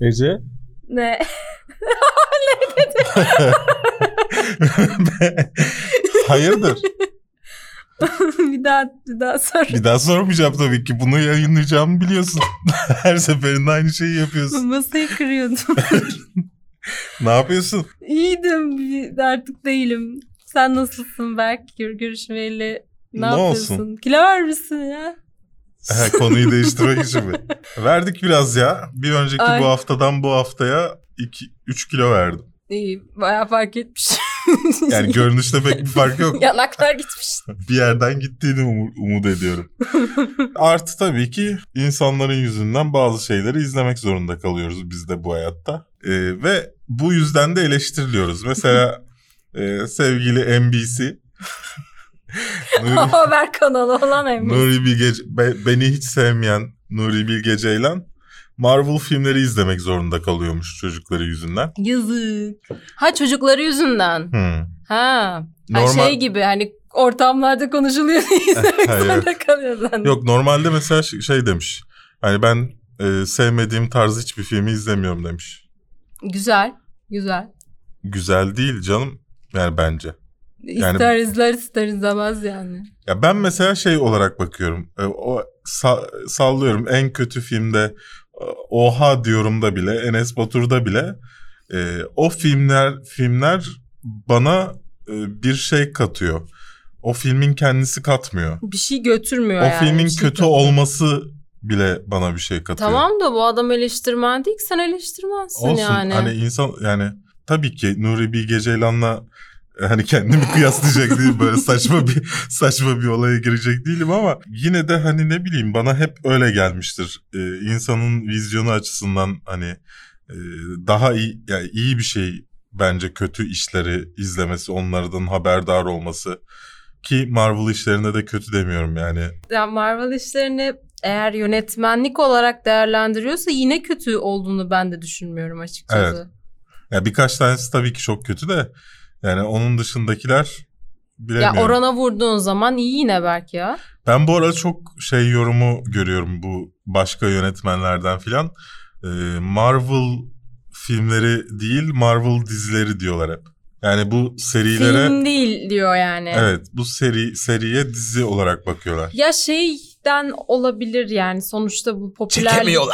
Ece? Ne? Hayırdır? bir daha bir daha sor. Bir daha sormayacağım tabii ki. Bunu yayınlayacağımı biliyorsun. Her seferinde aynı şeyi yapıyorsun. Masayı kırıyordum. Ne yapıyorsun? İyiydim artık değilim. Sen nasılsın Berk? Gör görüşmeyeli ne, Ne yapıyorsun? olsun? Kilo vermişsin ya. Konuyu değiştirmek için mi? Verdik biraz ya. Bir önceki Ay. bu haftadan bu haftaya 3 kilo verdim. İyi bayağı fark etmiş. Yani görünüşte pek bir fark yok. Yanaklar gitmiş. bir yerden gittiğini umu- umut ediyorum. Artı tabii ki insanların yüzünden bazı şeyleri izlemek zorunda kalıyoruz biz de bu hayatta. Ee, ve bu yüzden de eleştiriliyoruz. Mesela e, sevgili NBC Nuri, Haber kanalı olan emin. Nuri Bilge, be- beni hiç sevmeyen Nuri Bilge Ceylan Marvel filmleri izlemek zorunda kalıyormuş çocukları yüzünden. Yazık. Ha çocukları yüzünden. Hmm. Ha. Normal- şey gibi hani ortamlarda konuşuluyor izlemek zorunda kalıyor zaten. Yok normalde mesela şey demiş. Hani ben e, sevmediğim tarz hiçbir filmi izlemiyorum demiş. Güzel. Güzel. Güzel değil canım. Yani bence. Yani- İster izler ister izlemez yani. Ya ben mesela şey olarak bakıyorum. E, o sa- sallıyorum en kötü filmde e, oha diyorum da bile Enes Batur'da bile e, o filmler filmler bana e, bir şey katıyor. O filmin kendisi katmıyor. Bir şey götürmüyor o yani. filmin bir şey kötü katıyor. olması bile bana bir şey katıyor. Tamam da bu adam eleştirmen değil ki sen eleştirmensin Olsun yani. hani insan yani tabii ki Nuri Bilge Ceylan'la hani kendimi kıyaslayacak değil böyle saçma bir saçma bir olaya girecek değilim ama yine de hani ne bileyim bana hep öyle gelmiştir. Ee, insanın vizyonu açısından hani e, daha iyi yani iyi bir şey bence kötü işleri izlemesi, onlardan haberdar olması ki Marvel işlerinde de kötü demiyorum yani. Ya Marvel işlerini eğer yönetmenlik olarak değerlendiriyorsa yine kötü olduğunu ben de düşünmüyorum açıkçası. Ya birkaç tanesi tabii ki çok kötü de yani onun dışındakiler Ya bilemiyorum. orana vurduğun zaman iyi yine belki ya. Ben bu arada çok şey yorumu görüyorum bu başka yönetmenlerden filan. Ee, Marvel filmleri değil Marvel dizileri diyorlar hep. Yani bu serilere Film değil diyor yani. evet bu seri seriye dizi olarak bakıyorlar. Ya şeyden olabilir yani sonuçta bu popülerlik. bu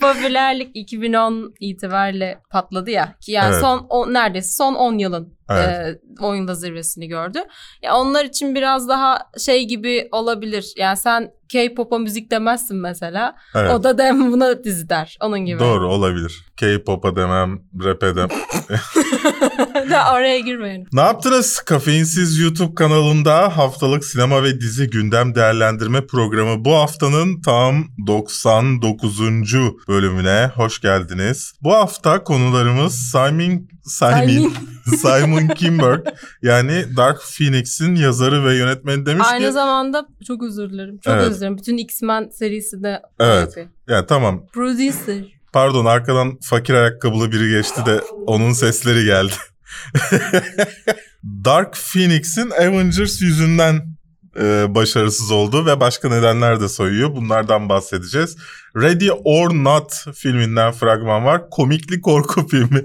popülerlik 2010 itibariyle patladı ya. Ki yani Evet. son o, neredeyse son 10 yılın Evet. e, oyunda zirvesini gördü. Ya onlar için biraz daha şey gibi olabilir. Yani sen K-pop'a müzik demezsin mesela. Evet. O da dem buna dizi der. Onun gibi. Doğru olabilir. K-pop'a demem, rap'e demem. da oraya girmeyelim. Ne yaptınız? Kafeinsiz YouTube kanalında haftalık sinema ve dizi gündem değerlendirme programı bu haftanın tam 99. bölümüne hoş geldiniz. Bu hafta konularımız Simon Simon Simon Kinberg yani Dark Phoenix'in yazarı ve yönetmeni demiş Aynı ki zamanda çok özür dilerim. Çok Evet. özür dilerim. Bütün X-Men serisi de Evet. ya tamam Producer. pardon arkadan fakir ayakkabılı biri geçti de onun sesleri geldi. Dark Phoenix'in Avengers yüzünden e, başarısız oldu ve başka nedenler de sayıyor. Bunlardan bahsedeceğiz. Ready or Not filminden fragman var. Komikli korku filmi.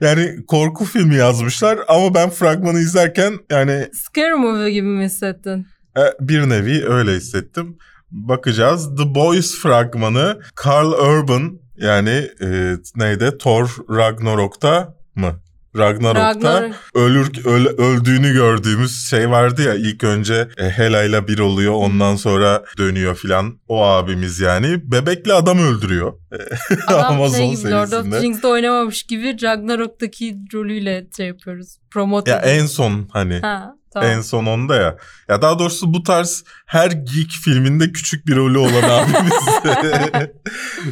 yani korku filmi yazmışlar ama ben fragmanı izlerken yani Scary movie gibi mi hissettin? e, bir nevi öyle hissettim. Bakacağız. The Boys fragmanı Carl Urban yani e, neydi? Thor Ragnarok'ta mı? Ragnarok'ta Ragnar ölür öl- öldüğünü gördüğümüz şey vardı ya ilk önce e, Hela'yla bir oluyor ondan sonra dönüyor filan o abimiz yani bebekli adam öldürüyor adam Amazon şey gibi Lord of the serisinde. Rings'de oynamamış gibi Ragnarok'taki rolüyle şey yapıyoruz. Promote Ya ediyoruz. en son hani Ha, tamam. en son onda ya. Ya daha doğrusu bu tarz her geek filminde küçük bir rolü olan abimiz.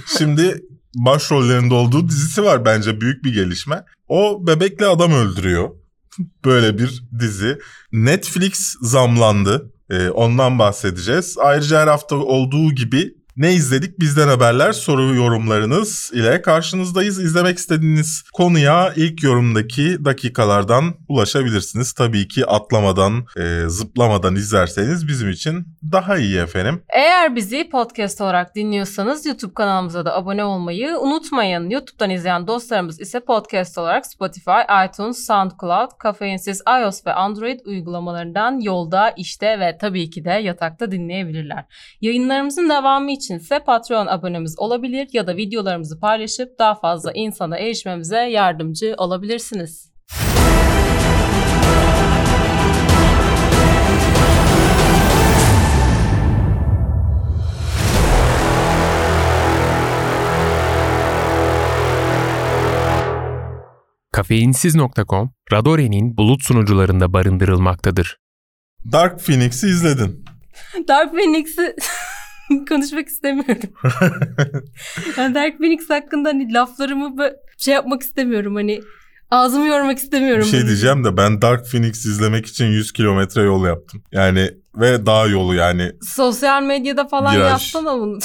Şimdi başrollerinde olduğu dizisi var bence büyük bir gelişme. O bebekle adam öldürüyor. Böyle bir dizi. Netflix zamlandı. Ee, ondan bahsedeceğiz. Ayrıca her hafta olduğu gibi ne izledik bizden haberler soru yorumlarınız ile karşınızdayız. İzlemek istediğiniz konuya ilk yorumdaki dakikalardan ulaşabilirsiniz. Tabii ki atlamadan, e, zıplamadan izlerseniz bizim için daha iyi efendim. Eğer bizi podcast olarak dinliyorsanız YouTube kanalımıza da abone olmayı unutmayın. YouTube'dan izleyen dostlarımız ise podcast olarak Spotify, iTunes, SoundCloud, kafeinsiz iOS ve Android uygulamalarından yolda, işte ve tabii ki de yatakta dinleyebilirler. Yayınlarımızın devamı için ise Patreon abonemiz olabilir ya da videolarımızı paylaşıp daha fazla insana erişmemize yardımcı olabilirsiniz. Kafeinsiz.com, Radore'nin bulut sunucularında barındırılmaktadır. Dark Phoenix'i izledin. Dark Phoenix'i konuşmak istemiyorum. yani Dark Phoenix hakkında hani laflarımı şey yapmak istemiyorum hani ağzımı yormak istemiyorum. Bir şey diyeceğim de ben Dark Phoenix izlemek için 100 kilometre yol yaptım. Yani ve dağ yolu yani. Sosyal medyada falan Viraj. yapsana bunu.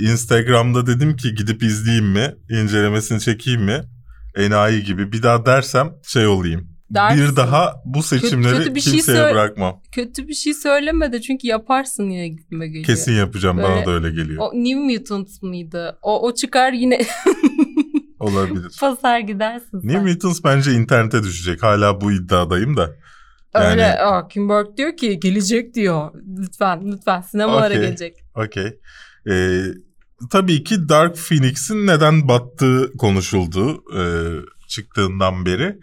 Instagram'da dedim ki gidip izleyeyim mi? İncelemesini çekeyim mi? Enayi gibi. Bir daha dersem şey olayım. Dersin. Bir daha bu seçimleri kötü bir şey kimseye söyle- bırakmam. Kötü bir şey söyleme de çünkü yaparsın yine gitme geliyor. Kesin yapacağım bana Böyle- da öyle geliyor. O New Mutants mıydı? O, o çıkar yine Olabilir. pasar gidersin sen. New Mutants bence internete düşecek. Hala bu iddiadayım da. Öyle Yani- Aa, Kim Burke diyor ki gelecek diyor. Lütfen lütfen sinemalara Okey. gelecek. Okey. Ee, tabii ki Dark Phoenix'in neden battığı konuşuldu e, çıktığından beri.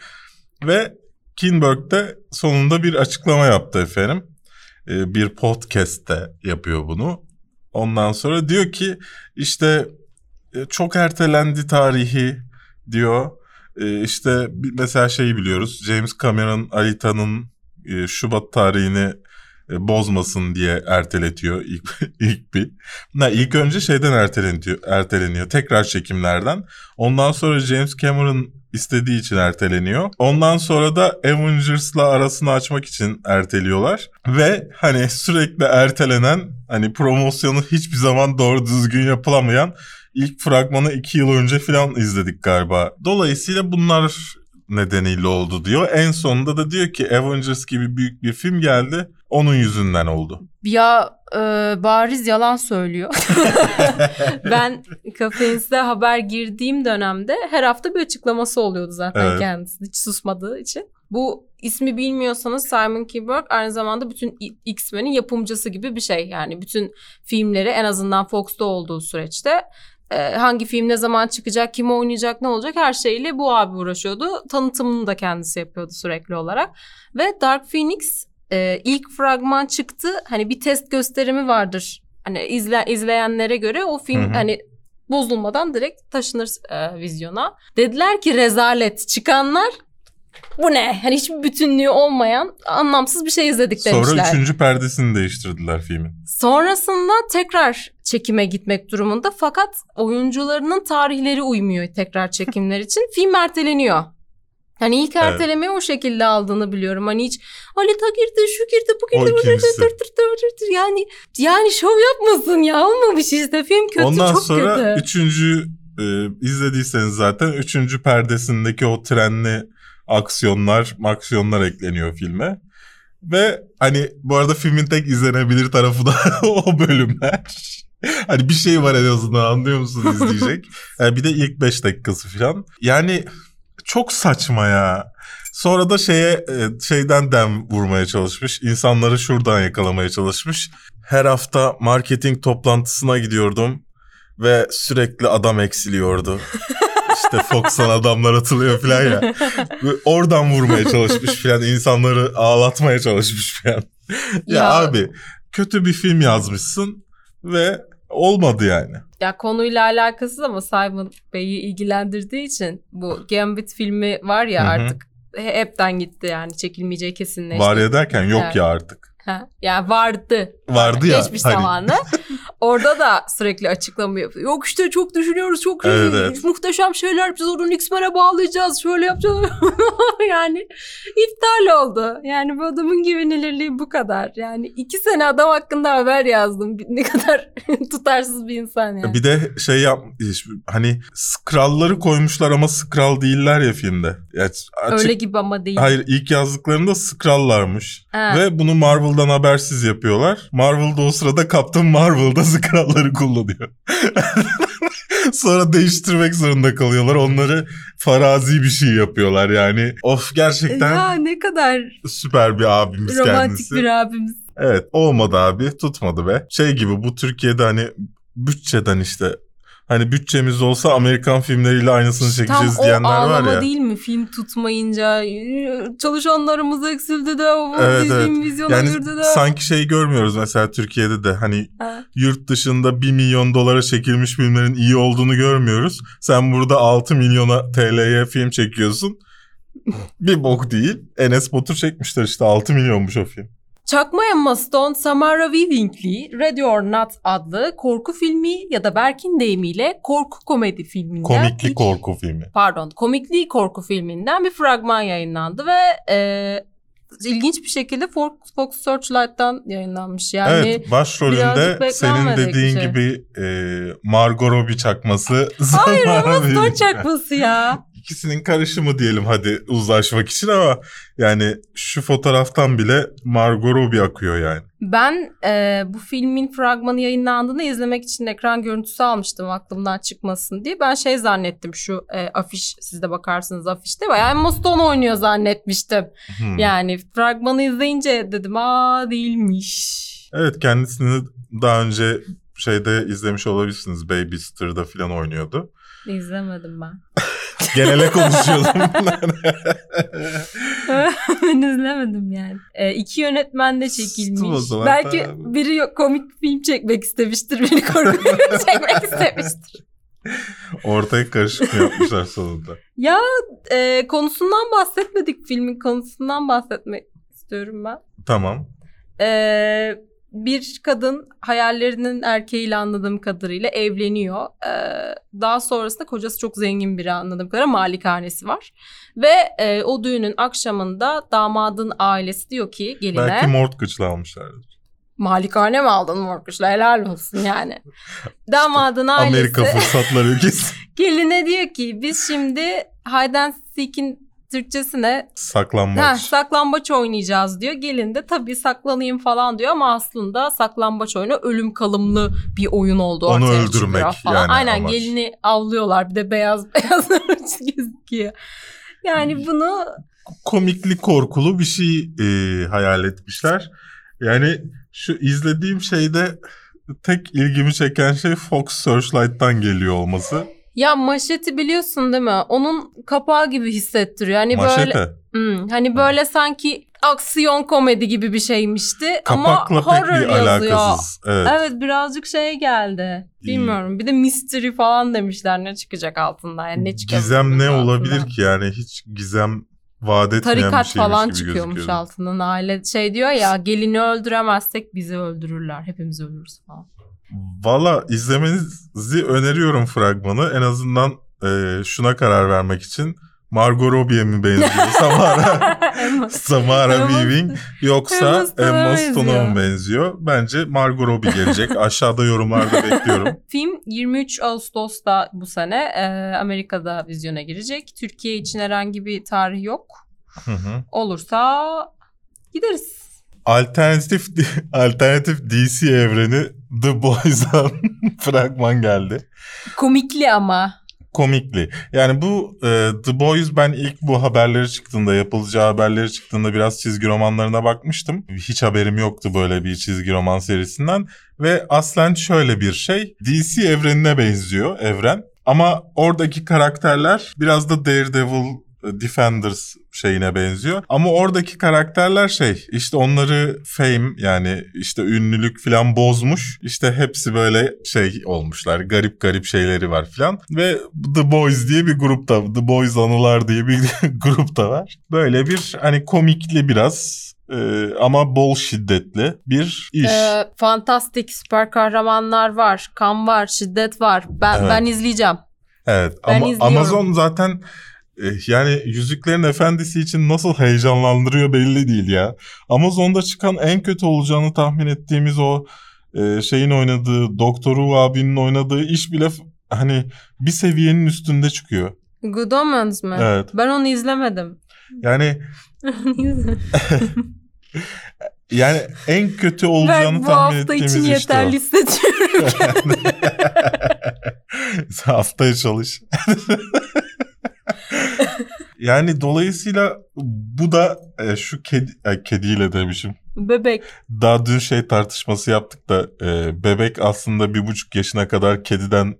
Ve Kinberg de sonunda bir açıklama yaptı efendim. Ee, bir podcast'te yapıyor bunu. Ondan sonra diyor ki işte e, çok ertelendi tarihi diyor. E, işte mesela şeyi biliyoruz. James Cameron Alita'nın e, Şubat tarihini e, bozmasın diye erteletiyor ilk ilk bir. Ne ilk önce şeyden erteleniyor, erteleniyor. Tekrar çekimlerden. Ondan sonra James Cameron istediği için erteleniyor. Ondan sonra da Avengers'la arasını açmak için erteliyorlar. Ve hani sürekli ertelenen hani promosyonu hiçbir zaman doğru düzgün yapılamayan ilk fragmanı iki yıl önce falan izledik galiba. Dolayısıyla bunlar nedeniyle oldu diyor. En sonunda da diyor ki Avengers gibi büyük bir film geldi. Onun yüzünden oldu. Ya e, bariz yalan söylüyor. ben Kafeins'de haber girdiğim dönemde her hafta bir açıklaması oluyordu zaten Evet. kendisi hiç susmadığı için. Bu ismi bilmiyorsanız Simon Kinberg aynı zamanda bütün X-Men'in yapımcısı gibi bir şey. Yani bütün filmleri en azından Fox'ta olduğu süreçte hangi film ne zaman çıkacak, kim oynayacak, ne olacak her şeyle bu abi uğraşıyordu. Tanıtımını da kendisi yapıyordu sürekli olarak. Ve Dark Phoenix e, ilk fragman çıktı. Hani bir test gösterimi vardır. Hani izle, izleyenlere göre o film Hı hı. hani bozulmadan direkt taşınır e, vizyona. Dediler ki rezalet çıkanlar bu ne? Hani hiçbir bütünlüğü olmayan anlamsız bir şey izledik demişler. Sonra üçüncü perdesini değiştirdiler filmin. Sonrasında tekrar çekime gitmek durumunda fakat oyuncularının tarihleri uymuyor tekrar çekimler için. Film erteleniyor. Hani ilk Evet. ertelemeyi o şekilde aldığını biliyorum. Hani hiç Alita girdi, şu girdi, bu girdi, bu girdi, dır dır dır dır. Yani yani şov yapmasın ya olmamış işte film kötü Ondan çok sonra kötü. üçüncü e, izlediyseniz zaten üçüncü perdesindeki o trenli aksiyonlar, aksiyonlar ekleniyor filme. Ve hani bu arada filmin tek izlenebilir tarafı da o bölümler. Hani bir şey var en azından anlıyor musun izleyecek. Yani bir de ilk 5 dakikası falan. Yani çok saçma ya. Sonra da şeye e, şeyden dem vurmaya çalışmış. İnsanları şuradan yakalamaya çalışmış. Her hafta marketing toplantısına gidiyordum ve sürekli adam eksiliyordu. işte Fox'tan adamlar atılıyor falan ya. Oradan vurmaya çalışmış falan. insanları ağlatmaya çalışmış falan. ya, Ya- abi kötü bir film yazmışsın ve olmadı yani. Ya konuyla alakasız ama Simon Bey'i ilgilendirdiği için bu Gambit filmi var ya artık he- hepten gitti yani çekilmeyeceği kesinleşti. Var ya derken yok Evet. ya artık. Ha, yani vardı. Vardı ya, Geçmiş hani. zamanı. Orada da sürekli açıklama yapıyor. Yok işte çok düşünüyoruz çok. Evet, evet. Muhteşem şeyler yapacağız. Onu X-Men'e bağlayacağız. Şöyle yapacağız. yani iptal oldu. Yani bu adamın güvenilirliği bu kadar. Yani iki sene adam hakkında haber yazdım. Ne kadar tutarsız bir insan yani. Bir de şey yap hani Skrall'ları koymuşlar ama Skrull değiller ya filmde. Ya açık, Öyle gibi ama değil. Hayır ilk yazdıklarında Skrull'larmış. Ha. Ve bunu Marvel'dan habersiz yapıyorlar. Marvel'da o sırada Captain Marvel'da Skrull'ları kullanıyor. Sonra değiştirmek zorunda kalıyorlar. Onları farazi bir şey yapıyorlar yani. Of gerçekten Ya ne kadar süper bir abimiz romantik kendisi. bir abimiz. Evet olmadı abi tutmadı be. Şey gibi bu Türkiye'de hani bütçeden işte hani bütçemiz olsa Amerikan filmleriyle aynısını Tam çekeceğiz o diyenler var ağlama ya. değil mi? Film tutmayınca çalışanlarımız eksildi de o Evet, film vizyona Yani girdi de. sanki şey görmüyoruz mesela Türkiye'de de hani Ha. yurt dışında 1 milyon dolara çekilmiş filmlerin iyi olduğunu görmüyoruz. Sen burada 6 milyona TL'ye film çekiyorsun. bir bok değil. Enes Batur çekmişler işte 6 milyonmuş o film. Çakma Emma Stone, Samara Weaving'li Ready or Not adlı korku filmi ya da Berk'in deyimiyle korku komedi filminden Komikli ilk- korku filmi. pardon komikli korku filminden bir fragman yayınlandı ve e, ilginç bir şekilde Fox, Searchlight'tan yayınlanmış. Yani evet başrolünde senin dediğin şey. gibi e, Margot Robbie çakması. hayır Stone Weaving. çakması ya. İkisinin karışımı diyelim hadi uzlaşmak için ama yani şu fotoğraftan bile Margot Robbie akıyor yani. Ben e, bu filmin fragmanı yayınlandığında izlemek için ekran görüntüsü almıştım aklımdan çıkmasın diye. Ben şey zannettim şu e, afiş siz de bakarsınız afişte bayağı Emma Stone oynuyor zannetmiştim. Hmm. Yani fragmanı izleyince dedim aa değilmiş. Evet kendisini daha önce şeyde izlemiş olabilirsiniz. Baby Sitter'da falan oynuyordu. İzlemedim ben. Genele konuşuyordum. ben izlemedim yani. E, iki yönetmen de çekilmiş. zaman Belki da- biri yok- komik film çekmek istemiştir. Biri korku film çekmek istemiştir. Ortaya karışık mı yapmışlar sonunda? Ya e, konusundan bahsetmedik. Filmin konusundan bahsetmek istiyorum ben. Tamam. E, bir kadın hayallerinin erkeğiyle anladığım kadarıyla evleniyor. E, daha sonrasında kocası çok zengin biri anladığım kadarıyla malikanesi var. Ve e, o düğünün akşamında damadın ailesi diyor ki geline Belki mortgage'la almışlardır. malikane mi aldın morkuşla helal olsun yani. Damadın ailesi Amerika fırsatlar ülkesi. geline diyor ki biz şimdi hide and seek'in Türkçesine Saklanmaç. Ha, saklambaç oynayacağız diyor. Gelin de tabii saklanayım falan diyor ama aslında saklambaç oyunu ölüm kalımlı bir oyun oldu Onu öldürmek falan. yani Aynen amaç. gelini avlıyorlar bir de beyaz beyaz gözüküyor. Yani bunu komikli korkulu bir şey e, hayal etmişler. Yani şu izlediğim şeyde tek ilgimi çeken şey Fox Searchlight'tan geliyor olması. Ya maşeti biliyorsun değil mi? Onun kapağı gibi hissettiriyor. Hani böyle Maşete. Hmm, hani böyle sanki aksiyon komedi gibi bir şeymişti Kapakla ama pek horror bir yazıyor. alakasız. Evet. Evet birazcık şey geldi. Bilmiyorum. Bir de mystery falan demişler ne çıkacak altından. Yani ne çıkabilir Gizem ne altından? olabilir ki yani hiç gizem vaat etmeyen bir Tarikat şeymiş falan gibi çıkıyormuş gözüküyor. altından. Aile şey diyor ya gelini öldüremezsek bizi öldürürler. Hepimiz ölürüz falan. Valla izlemenizi öneriyorum fragmanı. En azından e, şuna karar vermek için. Margot Robbie'ye mi benziyor Samara? Samara Weaving yoksa Emma Stone'a mı benziyor? Bence Margot Robbie gelecek. Aşağıda yorumlarda bekliyorum. Film 23 Ağustos'ta bu sene e, Amerika'da vizyona girecek. Türkiye için herhangi bir tarih yok. Hı hı. Olursa gideriz. Alternatif alternatif DC evreni The Boys'dan fragman geldi. Komikli ama. Komikli. Yani bu e, The Boys ben ilk bu haberleri çıktığında yapılacağı haberleri çıktığında biraz çizgi romanlarına bakmıştım. Hiç haberim yoktu böyle bir çizgi roman serisinden. Ve aslen şöyle bir şey. DC evrenine benziyor evren. Ama oradaki karakterler biraz da Daredevil Defenders şeyine benziyor. Ama oradaki karakterler şey işte onları fame yani işte ünlülük falan bozmuş. İşte hepsi böyle şey olmuşlar. Garip garip şeyleri var falan. Ve The Boys diye bir grupta The Boys Anılar diye bir grup da var. Böyle bir hani komikli biraz e, ama bol şiddetli bir iş. Ee, fantastik süper kahramanlar var. Kan var. Şiddet var. Ben Evet. ben izleyeceğim. evet ben ama izliyorum. Amazon zaten yani Yüzüklerin Efendisi için nasıl heyecanlandırıyor belli değil ya. Amazon'da çıkan en kötü olacağını tahmin ettiğimiz o e, şeyin oynadığı Doktor Who abinin oynadığı iş bile hani bir seviyenin üstünde çıkıyor. Good Omens mi? Evet. Ben onu izlemedim. Yani yani en kötü olacağını ben bu tahmin hafta ettiğimiz için işte o. yeterli hissediyorum. Haftaya çalış. Yani dolayısıyla bu da e, şu kedi, e, kediyle demişim. Bebek. Daha dün şey tartışması yaptık da e, bebek aslında bir buçuk yaşına kadar kediden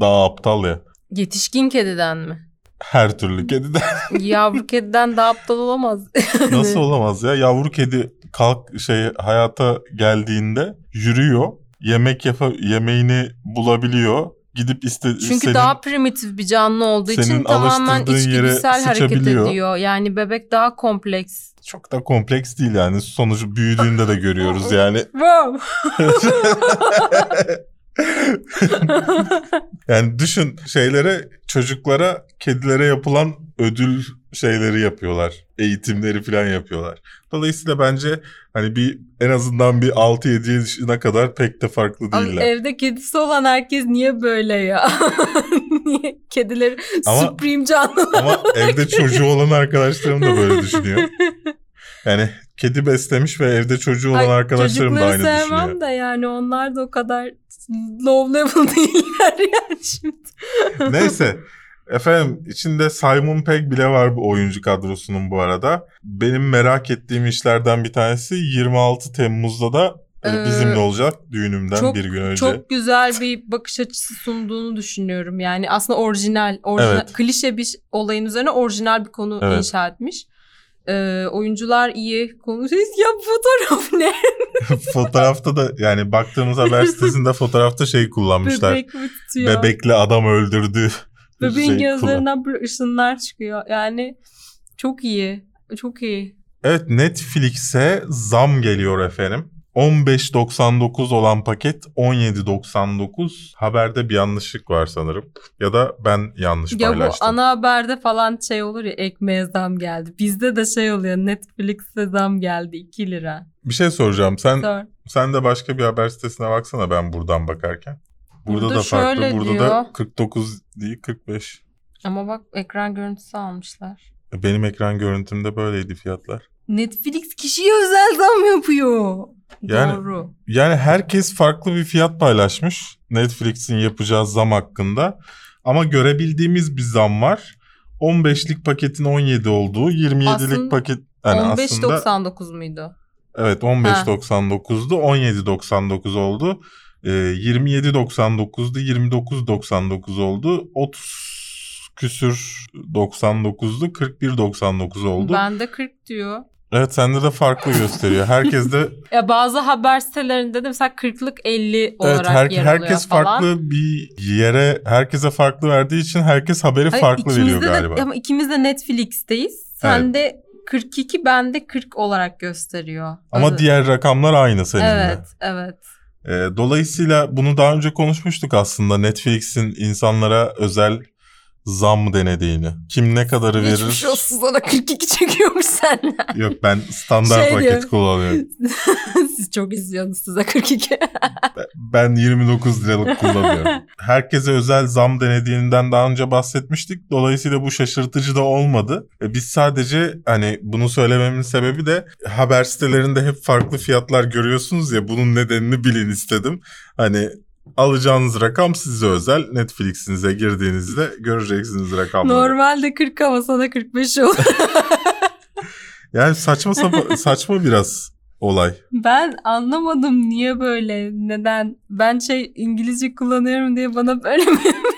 daha aptal ya. Yetişkin kediden mi? Her türlü kediden. Yavru kediden daha aptal olamaz. Nasıl olamaz ya? Yavru kedi kalk şey hayata geldiğinde yürüyor. Yemek yapa yemeğini bulabiliyor. Gidip iste Çünkü senin- daha primitif bir canlı olduğu için tamamen içgüdüsel hareket ediyor. Yani bebek daha kompleks. çok da kompleks değil yani. Sonucu büyüdüğünde de görüyoruz yani. Yani düşün şeylere çocuklara kedilere yapılan ödül şeyleri yapıyorlar. Eğitimleri falan yapıyorlar. Dolayısıyla bence hani bir en azından bir 6-7 yaşına kadar pek de farklı Abi değiller. evde kedisi olan herkes niye böyle ya? niye kedileri Ama- supreme canlılar? Ama evde çocuğu olan arkadaşlarım da böyle düşünüyor. Yani kedi beslemiş ve evde çocuğu olan Ay, arkadaşlarım da çocukları aynı sevmem düşünüyor. de yani onlar da o kadar low level değiller yani şimdi. Neyse. Efendim içinde Simon Pegg bile var bu oyuncu kadrosunun bu arada. Benim merak ettiğim işlerden bir tanesi 26 Temmuz'da da e, Ee, bizimle olacak düğünümden çok- bir gün önce. Çok güzel bir bakış açısı sunduğunu düşünüyorum. Yani aslında orijinal, orijinal Evet. klişe bir olayın üzerine orijinal bir konu Evet. inşa etmiş. Ee, oyuncular iyi konuşuyor. Ya fotoğraf ne? Fotoğrafta da yani baktığımız haber sitesinde fotoğrafta şey kullanmışlar. Bebek tutuyor? Bebekli adam öldürdü. Bebeğin şey gözlerinden böyle ışınlar çıkıyor. Yani çok iyi. Çok iyi. Evet Netflix'e zam geliyor efendim. 15.99 olan paket 17.99. Haberde bir yanlışlık var sanırım. Ya da ben yanlış Ya bu paylaştım. ana haberde falan şey olur ya ekmeğe zam geldi. Bizde de şey oluyor Netflix'e zam geldi 2 lira. Bir şey soracağım. Sen Sor. sen de başka bir haber sitesine baksana ben buradan bakarken. Burada, Burada da farklı. Burada diyor. da 49 değil 45. Ama bak ekran görüntüsü almışlar. Benim ekran görüntümde böyleydi fiyatlar. Netflix kişiye özel zam yapıyor. Yani- Doğru. Yani herkes farklı bir fiyat paylaşmış Netflix'in yapacağı zam hakkında. Ama görebildiğimiz bir zam var. 15'lik paketin 17 olduğu, 27'lik Aslında paket yani aslında 15.99 muydu? evet 15.99'du, 17.99 oldu. Ee, 27.99'du, 29.99 oldu. 30 küsür 99'du, 41.99 oldu. Bende 40 diyor. Evet sende de farklı gösteriyor. Herkes de Ya bazı haber sitelerinde de mesela 40'lık 50 olarak Evet her- yer herkes falan. farklı bir yere herkese farklı verdiği için herkes haberi Hayır, farklı veriyor de- galiba. ama ikimiz de Netflix'teyiz. Sende 42 bende 40 olarak gösteriyor. Ama Adı- diğer rakamlar aynı seninle. Evet, evet. Dolayısıyla bunu daha önce konuşmuştuk aslında. Netflix'in insanlara özel zam denediğini. Kim ne kadarı Geçmiş verir? olsun sana 42 çekiyormuş senden. Yok ben standart Şey paket diyor. kullanıyorum. Siz çok izliyorsunuz size 42. Ben 29 liralık kullanıyorum. Herkese özel zam denediğinden daha önce bahsetmiştik. Dolayısıyla bu şaşırtıcı da olmadı. E, Biz sadece hani bunu söylememin sebebi de haber sitelerinde hep farklı fiyatlar görüyorsunuz ya bunun nedenini bilin istedim. Hani alacağınız rakam size özel. Netflix'inize girdiğinizde göreceksiniz rakamları. Normalde 40 ama sana 45 olur. Yani saçma sapa- saçma biraz olay. Ben anlamadım niye böyle, neden? Ben şey İngilizce kullanıyorum diye bana böyle?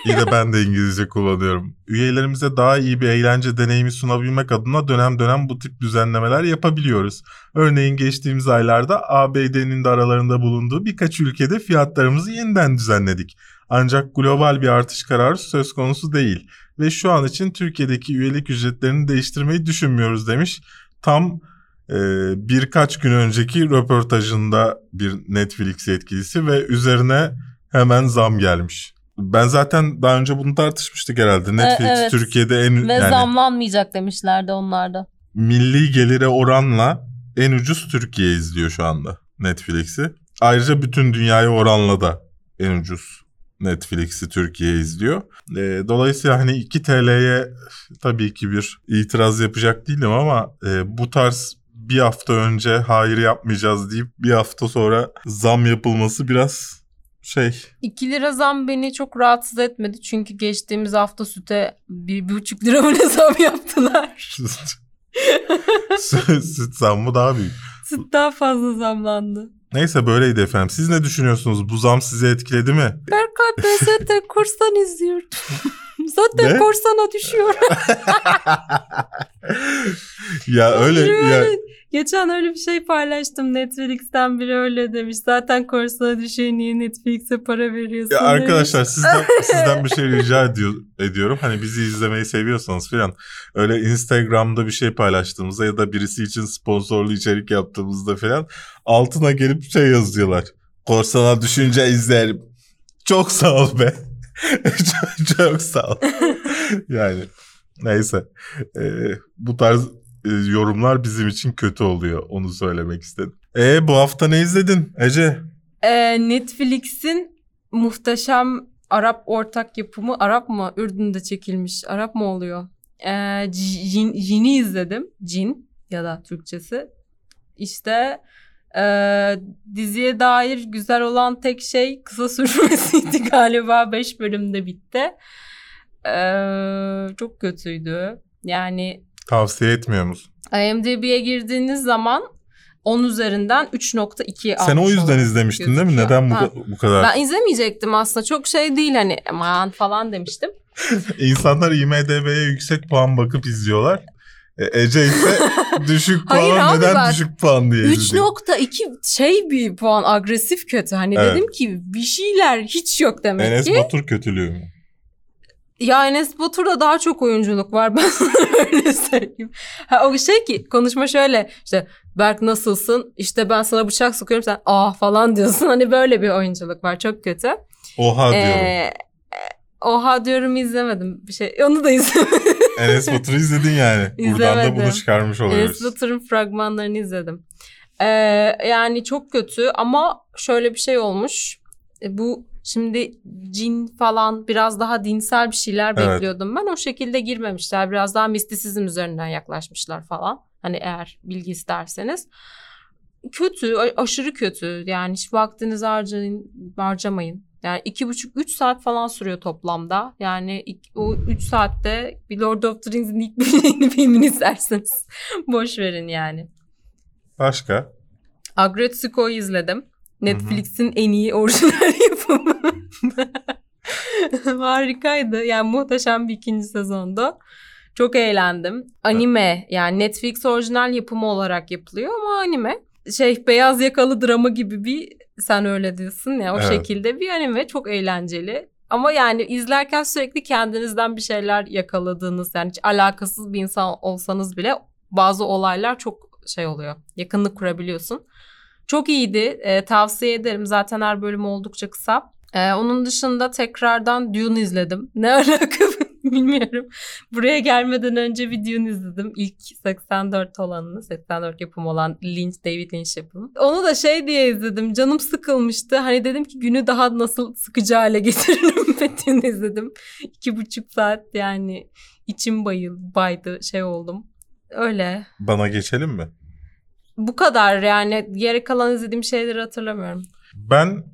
İyi de ben de İngilizce kullanıyorum. Üyelerimize daha iyi bir eğlence deneyimi sunabilmek adına dönem dönem bu tip düzenlemeler yapabiliyoruz. Örneğin geçtiğimiz aylarda ABD'nin de aralarında bulunduğu birkaç ülkede fiyatlarımızı yeniden düzenledik. Ancak global bir artış kararı söz konusu değil ve şu an için Türkiye'deki üyelik ücretlerini değiştirmeyi düşünmüyoruz demiş. Tam e, birkaç gün önceki röportajında bir Netflix yetkilisi ve üzerine hemen zam gelmiş. Ben zaten daha önce bunu tartışmıştık herhalde. Netflix evet. Türkiye'de en Ve yani zamlanmayacak demişlerdi onlar da. milli gelire oranla en ucuz Türkiye izliyor şu anda Netflix'i. Ayrıca bütün dünyaya oranla da en ucuz Netflix'i Türkiye izliyor. E, dolayısıyla hani 2 TL'ye tabii ki bir itiraz yapacak değilim ama e, bu tarz bir hafta önce hayır yapmayacağız deyip bir hafta sonra zam yapılması biraz şey 2 lira zam beni çok rahatsız etmedi. Çünkü geçtiğimiz hafta süte bir, bir buçuk lira mı zam yaptılar. süt süt zammı daha büyük. Süt daha fazla zamlandı. Neyse böyleydi efendim. Siz ne düşünüyorsunuz? Bu zam sizi etkiledi mi? Berkay ben zaten korsan izliyordum. zaten Ne? korsana düşüyor. ya öyle ya Geçen öyle bir şey paylaştım. Netflix'ten biri öyle demiş. Zaten korsana düşüyor niye Netflix'e para veriyorsun Ya demiş. arkadaşlar sizden sizden bir şey rica ediyor, ediyorum. Hani bizi izlemeyi seviyorsanız filan öyle Instagram'da bir şey paylaştığımızda ya da birisi için sponsorlu içerik yaptığımızda filan altına gelip şey yazıyorlar. Korsana düşünce izlerim. Çok sağ ol be. Çok, çok sağ ol. yani neyse. Ee, bu tarz e, yorumlar bizim için kötü oluyor. Onu söylemek istedim. E bu hafta ne izledin Ece? Ee, Netflix'in muhteşem Arap ortak yapımı Arap mı? Ürdün'de çekilmiş. Arap mı oluyor? Ee, Cin, Cin'i izledim. Cin ya da Türkçesi. İşte e, diziye dair güzel olan tek şey kısa sürmesiydi galiba. 5 bölümde bitti. Ee, çok kötüydü. Yani Tavsiye etmiyor musun? IMDb'ye girdiğiniz zaman 10 üzerinden 3.2 Sen o yüzden izlemiştin değil mi? gözüküyor. Neden bu, Ha. bu kadar? Ben izlemeyecektim aslında. Çok şey değil hani aman falan demiştim. İnsanlar IMDB'ye yüksek puan bakıp izliyorlar. E, Ece ise düşük puan Hayır neden bak, düşük puan diye izliyor. 3.2 şey bir puan agresif kötü. Hani Evet. dedim ki bir şeyler hiç yok demek Enes ki. Batur kötülüğü mü? Ya Enes Batur'da daha çok oyunculuk var ben öyle söyleyeyim. Ha, o şey ki konuşma şöyle işte Berk nasılsın işte ben sana bıçak sokuyorum sen ah falan diyorsun. Hani böyle bir oyunculuk var çok kötü. Oha diyorum. Ee, oha diyorum izlemedim bir şey. Onu da izlemedim. Enes Batur'u izledin yani. Buradan da İzlemedim. bunu çıkarmış oluyoruz. Enes Batur'un fragmanlarını izledim. Ee, yani çok kötü ama şöyle bir şey olmuş. E, bu şimdi cin falan biraz daha dinsel bir şeyler Evet. bekliyordum ben. O şekilde girmemişler. Biraz daha mistisizm üzerinden yaklaşmışlar falan. Hani eğer bilgi isterseniz. Kötü, aşırı kötü. Yani hiç vaktinizi harcayın, harcamayın. Yani iki buçuk, üç saat falan sürüyor toplamda. Yani ik- o üç saatte bir Lord of the Rings'in ilk bir filmini izlersiniz. Boş verin yani. Başka? Agretsuko'yu izledim. Netflix'in en iyi orijinal yapımı. Harikaydı. Yani muhteşem bir ikinci sezonda. Çok eğlendim. Anime yani Netflix orijinal yapımı olarak yapılıyor ama anime. Şey beyaz yakalı drama gibi bir sen öyle diyorsun ya o Evet. şekilde bir anime çok eğlenceli. Ama yani izlerken sürekli kendinizden bir şeyler yakaladığınız yani hiç alakasız bir insan olsanız bile bazı olaylar çok şey oluyor. Yakınlık kurabiliyorsun. Çok iyiydi. Ee, tavsiye ederim. Zaten her bölüm oldukça kısa. Ee, onun dışında tekrardan Dune izledim. Ne alaka bilmiyorum. Buraya gelmeden önce bir Dune izledim. İlk 84 olanını, 84 yapım olan Lynch, David Lynch yapımı. Onu da şey diye izledim. Canım sıkılmıştı. Hani dedim ki günü daha nasıl sıkıcı hale getiririm ve Dune izledim. İki buçuk saat yani içim bayıl, baydı şey oldum. Öyle. Bana geçelim mi? Bu kadar yani geri kalan izlediğim şeyleri hatırlamıyorum. Ben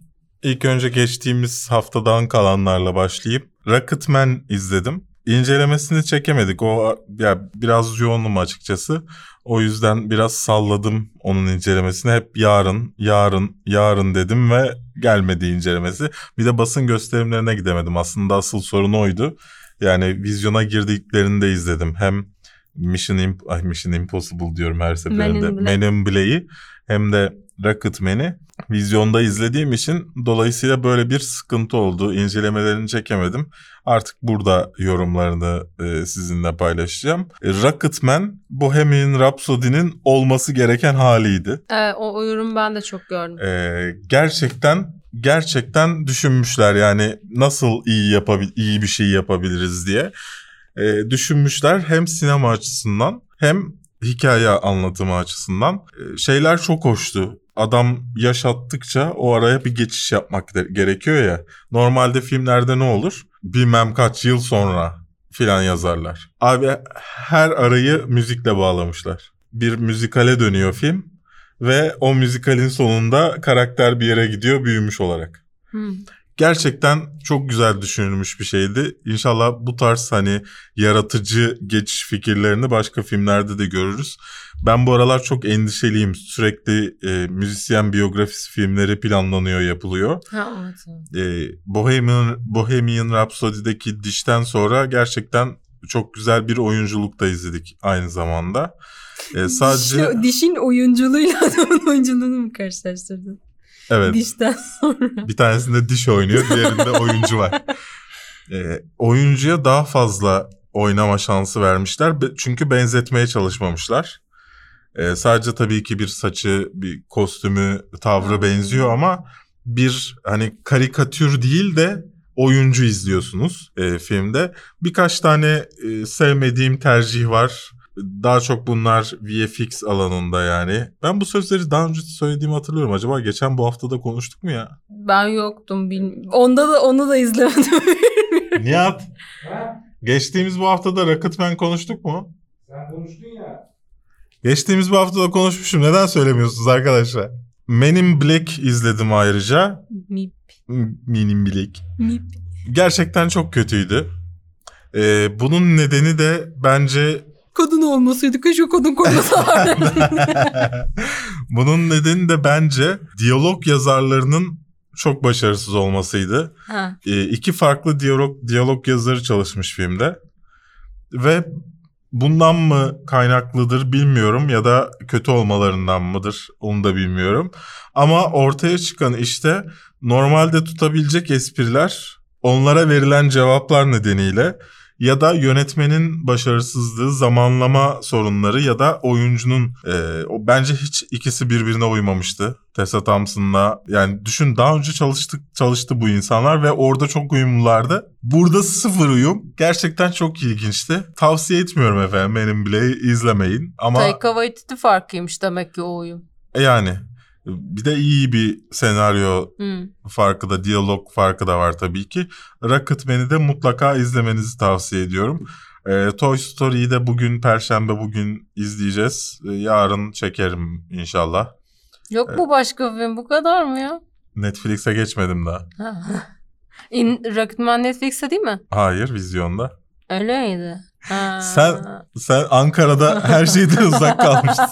ilk önce geçtiğimiz haftadan kalanlarla başlayıp Rocketman izledim. İncelemesini çekemedik. O ya biraz yoğunum açıkçası. O yüzden biraz salladım onun incelemesini. Hep yarın, yarın, yarın dedim ve gelmedi incelemesi. Bir de basın gösterimlerine gidemedim. Aslında asıl sorun oydu. Yani vizyona girdiklerinde izledim. Hem Mission, Imp- Ay, Mission Impossible diyorum her seferinde. Men in Black. Men in Black'i hem de Rocketman'i vizyonda izlediğim için dolayısıyla böyle bir sıkıntı oldu. İncelemelerini çekemedim. Artık burada yorumlarını e, sizinle paylaşacağım. E, Rocketman Bohemian Rhapsody'nin olması gereken haliydi. Evet, o, o yorum ben de çok gördüm. E, gerçekten gerçekten düşünmüşler yani nasıl iyi yapabil iyi bir şey yapabiliriz diye. E, düşünmüşler hem sinema açısından hem hikaye anlatımı açısından. E, şeyler çok hoştu. Adam yaşattıkça o araya bir geçiş yapmak gerekiyor ya. Normalde filmlerde ne olur? Bilmem kaç yıl sonra filan yazarlar. Abi her arayı müzikle bağlamışlar. Bir müzikale dönüyor film ve o müzikalin sonunda karakter bir yere gidiyor büyümüş olarak. Hmm. Gerçekten çok güzel düşünülmüş bir şeydi. İnşallah bu tarz hani yaratıcı geçiş fikirlerini başka filmlerde de görürüz. Ben bu aralar çok endişeliyim. Sürekli e, müzisyen biyografisi filmleri planlanıyor, yapılıyor. Ha, evet. E, Bohemian, Bohemian Rhapsody'deki dişten sonra gerçekten çok güzel bir oyunculuk da izledik aynı zamanda. E, sadece Diş- dişin oyunculuğuyla adamın oyunculuğunu mu karşılaştırdın? Evet. Dişten sonra. Bir tanesinde diş oynuyor, diğerinde oyuncu var. Ee, oyuncuya daha fazla oynama şansı vermişler. Çünkü benzetmeye çalışmamışlar. Ee, sadece tabii ki bir saçı, bir kostümü, tavrı benziyor ama bir hani karikatür değil de oyuncu izliyorsunuz e, filmde. Birkaç tane e, sevmediğim tercih var. Daha çok bunlar VFX alanında yani. Ben bu sözleri daha önce söylediğimi hatırlıyorum. Acaba geçen bu hafta da konuştuk mu ya? Ben yoktum. Bil... Onda da onu da izlemedim. Nihat. Geçtiğimiz bu haftada Rocketman konuştuk mu? Sen konuştun ya. Geçtiğimiz bu haftada konuşmuşum. Neden söylemiyorsunuz arkadaşlar? Men in Black izledim ayrıca. Mip, Men in Black. mip. Gerçekten çok kötüydü. Ee, bunun nedeni de bence Kadın olmasaydı keşke kadın koymasalardı. bunun nedeni de bence diyalog yazarlarının çok başarısız olmasıydı. ha. E, iki farklı diyalog, diyalog yazarı çalışmış filmde. Ve bundan mı kaynaklıdır bilmiyorum ya da kötü olmalarından mıdır onu da bilmiyorum. Ama ortaya çıkan işte normalde tutabilecek espriler onlara verilen cevaplar nedeniyle ya da yönetmenin başarısızlığı, zamanlama sorunları ya da oyuncunun e, o bence hiç ikisi birbirine uymamıştı. Tessa Thompson'la yani düşün daha önce çalıştık çalıştı bu insanlar ve orada çok uyumlulardı. Burada sıfır uyum. Gerçekten çok ilginçti. Tavsiye etmiyorum efendim benim bile izlemeyin ama Taika Waititi farkıymış demek ki o oyun. yani bir de iyi bir senaryo Hmm. farkı da, diyalog farkı da var tabii ki. Rocketman'i de mutlaka izlemenizi tavsiye ediyorum. Ee, Toy Story'yi de bugün Perşembe bugün izleyeceğiz. Ee, yarın çekerim inşallah. Yok mu başka film bu kadar mı ya? Netflix'e geçmedim daha. Ha. In, Rocketman Netflix'te değil mi? Hayır, vizyonda. Öyle miydi? Ha. Sen- Sen Ankara'da her şeyden uzak kalmışsın.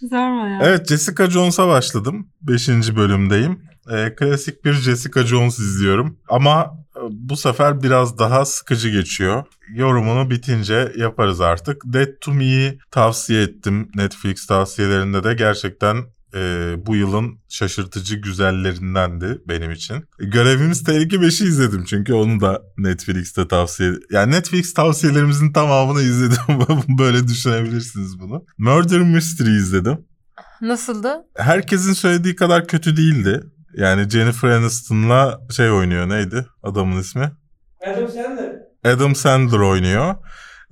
Sorma ya. Evet, Jessica Jones'a başladım. Beşinci bölümdeyim. Ee, klasik bir Jessica Jones izliyorum. Ama e, bu sefer biraz daha sıkıcı geçiyor. Yorumunu bitince yaparız artık. Dead to Me'yi tavsiye ettim. Netflix tavsiyelerinde de gerçekten e, bu yılın şaşırtıcı güzellerindendi benim için. Görevimiz Tehlike 5'i izledim çünkü onu da Netflix'te tavsiye... Yani Netflix tavsiyelerimizin tamamını izledim. Böyle düşünebilirsiniz bunu. Murder Mystery izledim Nasıldı? herkesin söylediği kadar kötü değildi. Yani Jennifer Aniston'la şey oynuyor neydi adamın ismi? Adam Sandler. Adam Sandler oynuyor.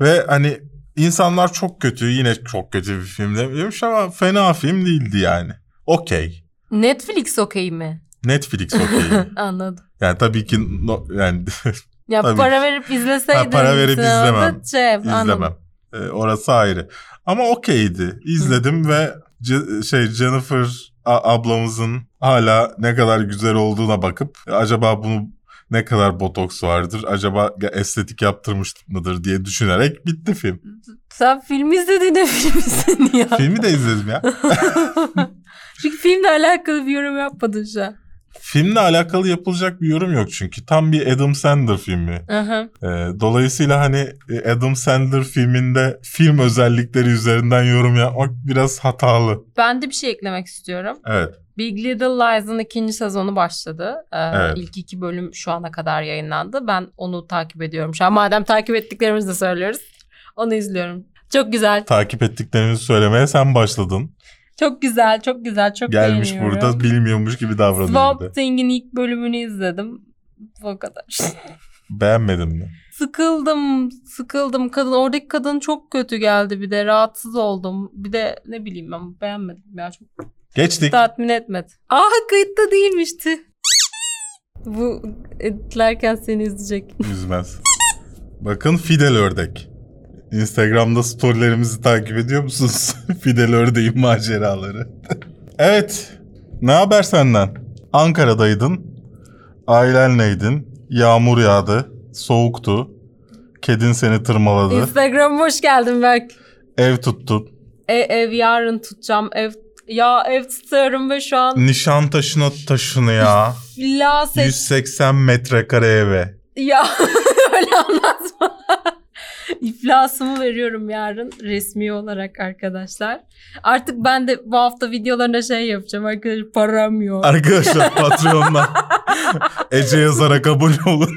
Ve hani insanlar çok kötü yine çok kötü bir film demiş ama fena film değildi yani. Okey. Netflix okey mi? Netflix okey. Anladım. yani tabii ki no- yani Ya Tabii para ki. verip izleseydin. Ha, para verip izlemem. Şey, izlemem. Ee, orası ayrı. Ama okeydi. İzledim ve Ce- şey Jennifer ablamızın hala ne kadar güzel olduğuna bakıp acaba bunu ne kadar botoks vardır? Acaba estetik yaptırmış mıdır diye düşünerek bitti film. Sen film izledin ne filmsin ya? Filmi de izledim ya. Çünkü filmle alakalı bir yorum yapmadın şu an. Filmle alakalı yapılacak bir yorum yok çünkü. Tam bir Adam Sandler filmi. Aha. Ee, dolayısıyla hani e, Adam Sandler filminde film özellikleri üzerinden yorum yapmak biraz hatalı. Ben de bir şey eklemek istiyorum. Evet. Big Little Lies'ın ikinci sezonu başladı. Ee, Evet. İlk iki bölüm şu ana kadar yayınlandı. Ben onu takip ediyorum. Şu an madem takip ettiklerimizi de söylüyoruz. Onu izliyorum. Çok güzel. Takip ettiklerimizi söylemeye sen başladın. Çok güzel. Çok güzel. Çok Gelmiş beğeniyorum. burada bilmiyormuş gibi davranıyor. Swamp Thing'in ilk bölümünü izledim. O kadar. Beğenmedin mi? sıkıldım. Sıkıldım. Kadın oradaki kadın çok kötü geldi bir de. Rahatsız oldum. Bir de ne bileyim ben beğenmedim ya. Çok Geçtik. tatmin etmedi. Aa kayıtta değilmişti. Bu editlerken seni izleyecek. Üzmez. Bakın Fidel Ördek. Instagram'da storylerimizi takip ediyor musunuz? Fidel Ördek'in maceraları. evet. Ne haber senden? Ankara'daydın. Ailenleydin. Yağmur yağdı. Soğuktu. Kedin seni tırmaladı. Instagram'a hoş geldin Berk. Ev tuttun. E, ev yarın tutacağım. Ev ya ev tutuyorum ve şu an Nişantaşı'na taşını ya. villa seç... 180 metrekare eve. Ya öyle anlatma. İflasımı veriyorum yarın resmi olarak arkadaşlar. Artık ben de bu hafta videolarına şey yapacağım arkadaşlar param yok. Arkadaşlar Patreon'dan Ece yazarak abone olun.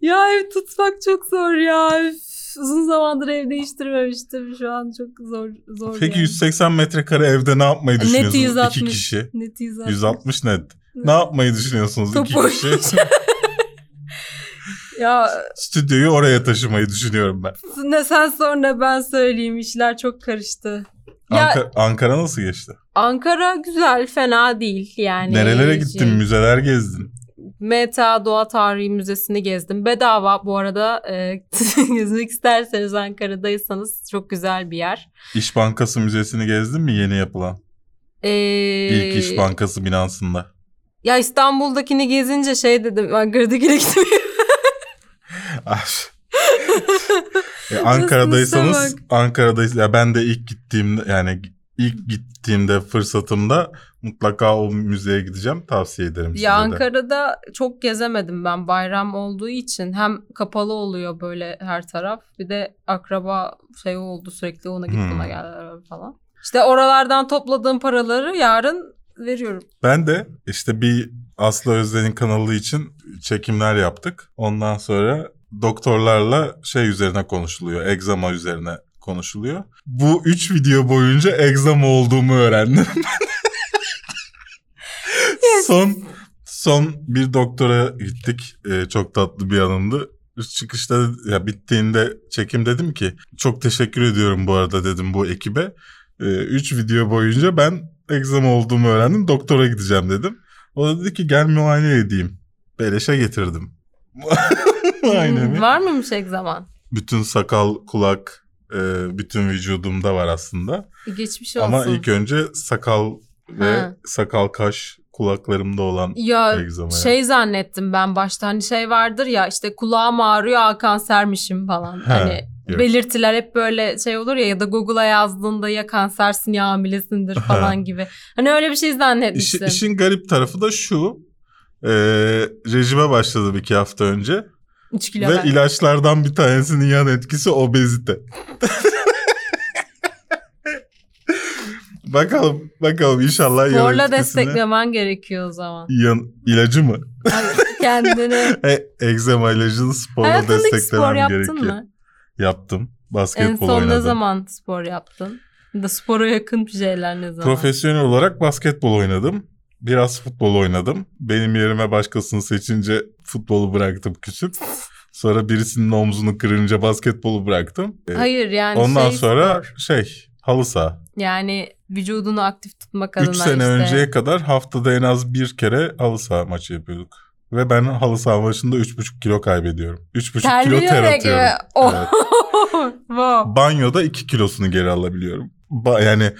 ya ev tutmak çok zor ya. Üf, uzun zamandır ev değiştirmemiştim. Şu an çok zor zor. Peki yani. 180 metrekare evde ne yapmayı Net düşünüyorsunuz? 160. İki kişi. Net 160. 160 net. Ne yapmayı düşünüyorsunuz iki Top kişi? Ya Stüdyoyu oraya taşımayı düşünüyorum ben. ne sen sonra ben söyleyeyim işler çok karıştı. Ya Anka- Ankara nasıl geçti? Ankara güzel fena değil yani. Nerelere gittin? Şey, Müzeler gezdin. Meta Doğa Tarihi Müzesi'ni gezdim. Bedava bu arada e, gezmek isterseniz Ankara'daysanız çok güzel bir yer. İş Bankası Müzesi'ni gezdin mi yeni yapılan? E, İlk İş Bankası binasında. Ya İstanbul'dakini gezince şey dedim Ankara'dakine gitmeyeyim. Ah. E, Ankara'daysanız Ankara'dayız ya ben de ilk gittiğimde yani ilk gittiğimde fırsatımda mutlaka o müzeye gideceğim. Tavsiye ederim size Ya de. Ankara'da çok gezemedim ben bayram olduğu için. Hem kapalı oluyor böyle her taraf. Bir de akraba şey oldu sürekli ona git Hmm. buna gel falan. İşte oralardan topladığım paraları yarın veriyorum. Ben de işte bir Aslı Özden'in kanalı için çekimler yaptık. Ondan sonra doktorlarla şey üzerine konuşuluyor. Egzama üzerine konuşuluyor. Bu üç video boyunca egzama olduğumu öğrendim. son son bir doktora gittik. Ee, çok tatlı bir anımdı. Çıkışta ya bittiğinde çekim dedim ki çok teşekkür ediyorum bu arada dedim bu ekibe. Ee, üç video boyunca ben egzama olduğumu öğrendim. Doktora gideceğim dedim. O da dedi ki gel muayene edeyim. Beleşe getirdim. Muayenemi. Hmm, Var mıymış zaman? Bütün sakal, kulak, e, bütün vücudumda var aslında. Geçmiş olsun. Ama ilk önce sakal ve Ha. sakal kaş kulaklarımda olan Ya egzamaya. şey zannettim ben başta hani şey vardır ya işte kulağım ağrıyor kansermişim falan. Ha, hani yok. belirtiler hep böyle şey olur ya ya da Google'a yazdığında ya kansersin ya hamilesindir falan gibi. Hani öyle bir şey zannetmiştim. işin garip tarafı da şu. E, rejime başladım iki hafta önce. 3 kilo Ve ver. ilaçlardan bir tanesinin yan etkisi obezite. bakalım bakalım inşallah yan Sporla etkisini- desteklemen gerekiyor o zaman. Yan, ilacı mı? Hayır, kendini. E, egzama ilacını sporla Hayatında hiç desteklemem spor yaptın gerekiyor. mı? Yaptım. En Basketbol son oynadım. ne zaman spor yaptın? Ya Da spora yakın şeyler ne zaman? Profesyonel olarak basketbol oynadım. Biraz futbol oynadım. Benim yerime başkasını seçince futbolu bıraktım küsüp. Sonra birisinin omzunu kırınca basketbolu bıraktım. E, Hayır yani Ondan şey sonra spor. şey halı saha. Yani vücudunu aktif tutmak adına 3 sene işte. önceye kadar haftada en az bir kere halı saha maçı yapıyorduk. Ve ben halı saha maçında 3,5 kilo kaybediyorum. 3,5 kilo ter atıyorum. Oh. Evet. wow. Banyoda 2 kilosunu geri alabiliyorum. Ba- yani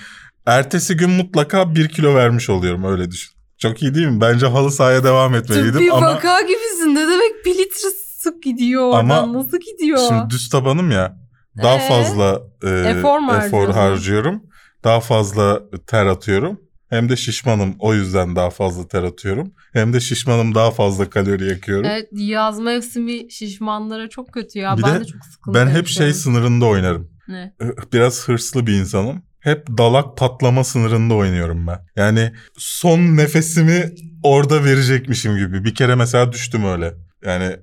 ertesi gün mutlaka 1 kilo vermiş oluyorum öyle düşün. Çok iyi değil mi? Bence halı sahaya devam etmeliydim Tıbbi ama vaka gibisin. Ne demek bir litre sık gidiyor oradan? Ama Nasıl gidiyor? şimdi düz tabanım ya. Daha Ee? fazla e, Efor efor harcıyorum. Daha fazla ter atıyorum. Hem de şişmanım o yüzden daha fazla ter atıyorum. Hem de şişmanım daha fazla kalori yakıyorum. Evet yaz mevsimi şişmanlara çok kötü ya. Bir ben de de, çok sıkıntı ben hep şey sınırında oynarım. Ne? Biraz hırslı bir insanım. Hep dalak patlama sınırında oynuyorum ben. Yani son nefesimi orada verecekmişim gibi. Bir kere mesela düştüm öyle. Yani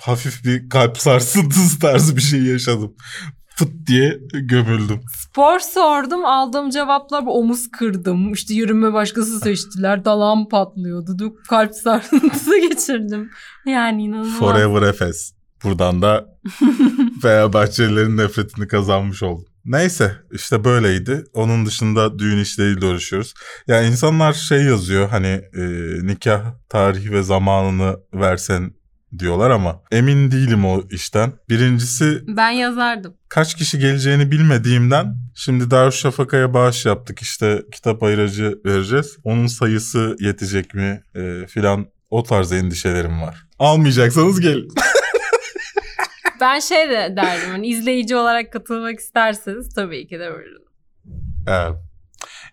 hafif bir kalp sarsıntısı tarzı bir şey yaşadım. Fıt diye gömüldüm. Spor sordum aldığım cevaplar omuz kırdım. İşte yürüme başkası seçtiler. Dalağım patlıyordu. Kalp sarsıntısı geçirdim. Yani inanılmaz. Forever Efes. Buradan da Fenerbahçelilerin nefretini kazanmış oldum. Neyse işte böyleydi. Onun dışında düğün işleriyle uğraşıyoruz. Ya insanlar şey yazıyor hani e, nikah tarihi ve zamanını versen diyorlar ama emin değilim o işten. Birincisi Ben yazardım. kaç kişi geleceğini bilmediğimden şimdi Darüşşafaka'ya bağış yaptık işte kitap ayıracı vereceğiz. Onun sayısı yetecek mi e, filan o tarz endişelerim var. Almayacaksanız gelin. Ben şey de derdim hani izleyici olarak katılmak isterseniz tabii ki de veririm. Evet.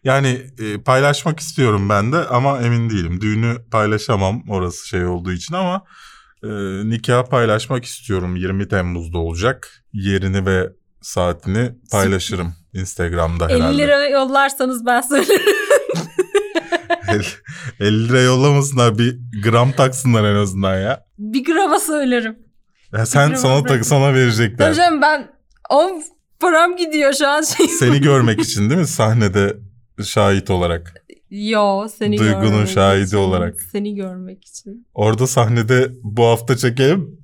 Yani e, paylaşmak istiyorum ben de ama emin değilim. Düğünü paylaşamam orası şey olduğu için ama e, nikah paylaşmak istiyorum. 20 Temmuz'da olacak. Yerini ve saatini paylaşırım Instagram'da 50 herhalde. lira yollarsanız ben söylerim. 50 lira yollamasınlar bir gram taksınlar en azından ya. bir grama söylerim. Ya sen sana tak sana verecekler. Hocam ben o param gidiyor şu an şey. Seni görmek için değil mi sahnede şahit olarak? Yo seni Duygunun görmek şahidi için. olarak. Seni görmek için. Orada sahnede bu hafta çekelim.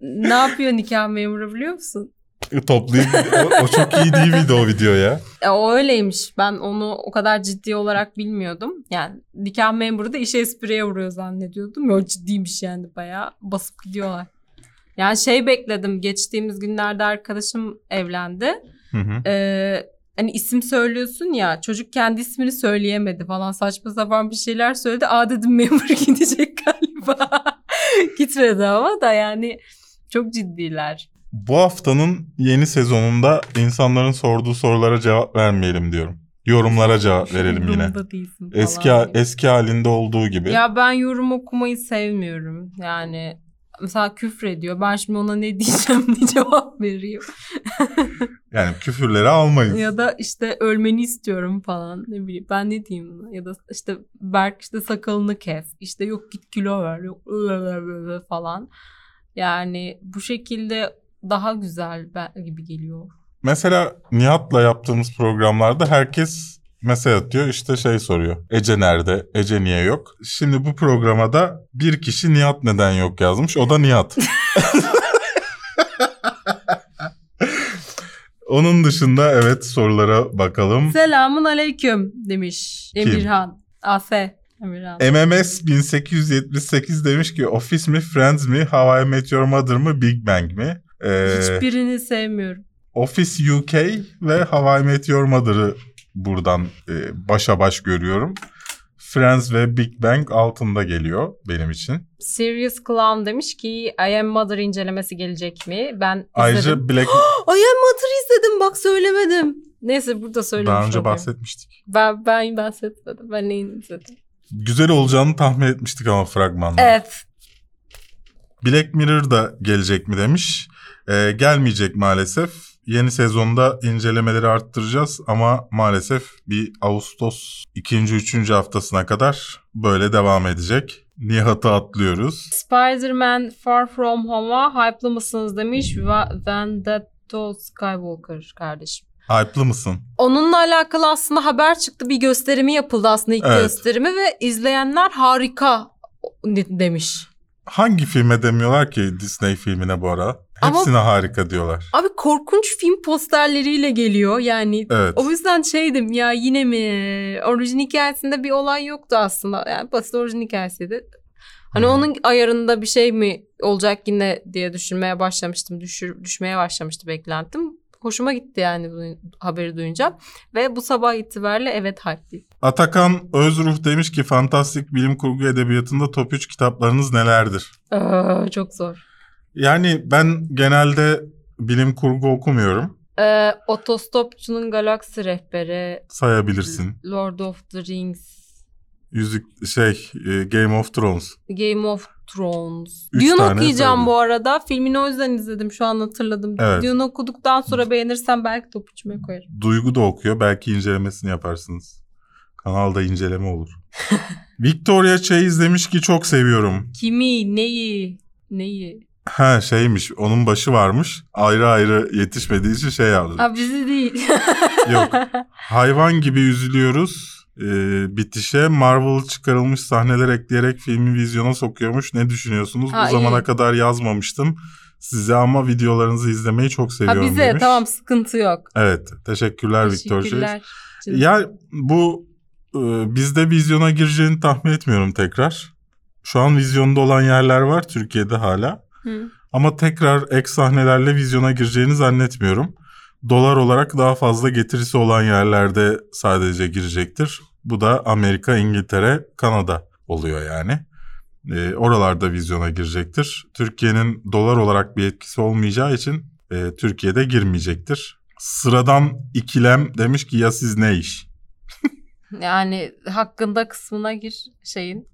Ne yapıyor nikah memuru biliyor musun? toplayıp o, o çok iyi değil miydi o video ya? E, o öyleymiş. Ben onu o kadar ciddi olarak bilmiyordum. Yani nikah memuru da işe espriye vuruyor zannediyordum. Yok ciddiymiş yani bayağı basıp gidiyorlar. Yani şey bekledim. Geçtiğimiz günlerde arkadaşım evlendi. Hı hı. Ee, hani isim söylüyorsun ya çocuk kendi ismini söyleyemedi falan saçma sapan bir şeyler söyledi. Aa dedim memur gidecek galiba. Gitmedi ama da yani çok ciddiler. Bu haftanın yeni sezonunda insanların sorduğu sorulara cevap vermeyelim diyorum. Yorumlara cevap verelim yine. Eski diye. eski halinde olduğu gibi. Ya ben yorum okumayı sevmiyorum. Yani mesela küfür ediyor. Ben şimdi ona ne diyeceğim diye cevap veriyor. Yani küfürleri almayız. ya da işte ölmeni istiyorum falan. Ne bileyim ben ne diyeyim buna? Ya da işte Berk işte sakalını kes. İşte yok git kilo ver. Yok falan. Yani bu şekilde daha güzel gibi geliyor. Mesela Nihat'la yaptığımız programlarda herkes mesaj atıyor işte şey soruyor. Ece nerede? Ece niye yok? Şimdi bu programa da bir kişi Nihat neden yok yazmış. O da Nihat. Onun dışında evet sorulara bakalım. Selamun aleyküm demiş Emirhan. AS Emirhan. MMS 1878 demiş ki Office mi, Friends mi, How I Met Your Mother mı, Big Bang mi? Ee, Hiçbirini sevmiyorum. Office UK ve How I Met Your Mother'ı buradan e, başa baş görüyorum. Friends ve Big Bang altında geliyor benim için. Serious Clown demiş ki I Am Mother incelemesi gelecek mi? Ben izledim. Ayrıca Black I Am Mother izledim bak söylemedim. Neyse burada söylemiş daha önce olayım. bahsetmiştik. Ben, ben bahsetmedim. Ben neyin izledim? Güzel olacağını tahmin etmiştik ama fragmanda. Evet. Black Mirror da gelecek mi demiş. Ee, gelmeyecek maalesef. Yeni sezonda incelemeleri arttıracağız ama maalesef bir Ağustos 2. 3. haftasına kadar böyle devam edecek. Nihat'ı atlıyoruz. Spider-Man Far From Home'a hype'lı mısınız demiş Vendetta Skywalker kardeşim. Hype'lı mısın? Onunla alakalı aslında haber çıktı. Bir gösterimi yapıldı aslında ilk Evet. gösterimi ve izleyenler harika de- demiş. Hangi filme demiyorlar ki Disney filmine bu ara? Ama- Hepsine harika diyorlar. Abi korkunç film posterleriyle geliyor yani. Evet. O yüzden şeydim ya yine mi? Orijin hikayesinde bir olay yoktu aslında. Yani basit orijin hikayesiydi. Hani Hı. onun ayarında bir şey mi olacak yine diye düşünmeye başlamıştım. Düşür, düşmeye başlamıştı beklentim. Hoşuma gitti yani bu haberi duyunca. Ve bu sabah itibariyle evet hype'lıyım. Atakan Özruh demiş ki fantastik bilim kurgu edebiyatında top 3 kitaplarınız nelerdir? Aa, çok zor. Yani ben genelde bilim kurgu okumuyorum. Ee, Otostopçunun Galaksi Rehberi, Sayabilirsin. Lord of the Rings, Yüzük şey e, Game of Thrones. Game of Thrones. Üç Dune okuyacağım söyle. bu arada. Filmini o yüzden izledim. Şu an hatırladım. Evet. Dune okuduktan sonra beğenirsem belki top içime koyarım. Duygu da okuyor. Belki incelemesini yaparsınız. Kanalda inceleme olur. Victoria Chase demiş ki çok seviyorum. Kimi, neyi, neyi? Ha şeymiş onun başı varmış. Ayrı ayrı yetişmediği için şey yaptı. Ha bizi değil. Yok. Hayvan gibi üzülüyoruz. Ee, bitişe Marvel çıkarılmış sahneler ekleyerek filmi vizyona sokuyormuş. Ne düşünüyorsunuz? Ha, Bu zamana iyi. kadar yazmamıştım. Size ama videolarınızı izlemeyi çok ha seviyorum bize demiş. tamam sıkıntı yok. Evet. Teşekkürler, Victor. Teşekkürler. Canım. Ya bu e, bizde vizyona gireceğini tahmin etmiyorum tekrar. Şu an vizyonda olan yerler var Türkiye'de hala. Hı. Ama tekrar ek sahnelerle vizyona gireceğini zannetmiyorum. Dolar olarak daha fazla getirisi olan yerlerde sadece girecektir. Bu da Amerika, İngiltere, Kanada oluyor yani. E, oralarda vizyona girecektir. Türkiye'nin dolar olarak bir etkisi olmayacağı için e, Türkiye'de girmeyecektir. Sıradan ikilem demiş ki ya siz ne iş? Yani hakkında kısmına gir şeyin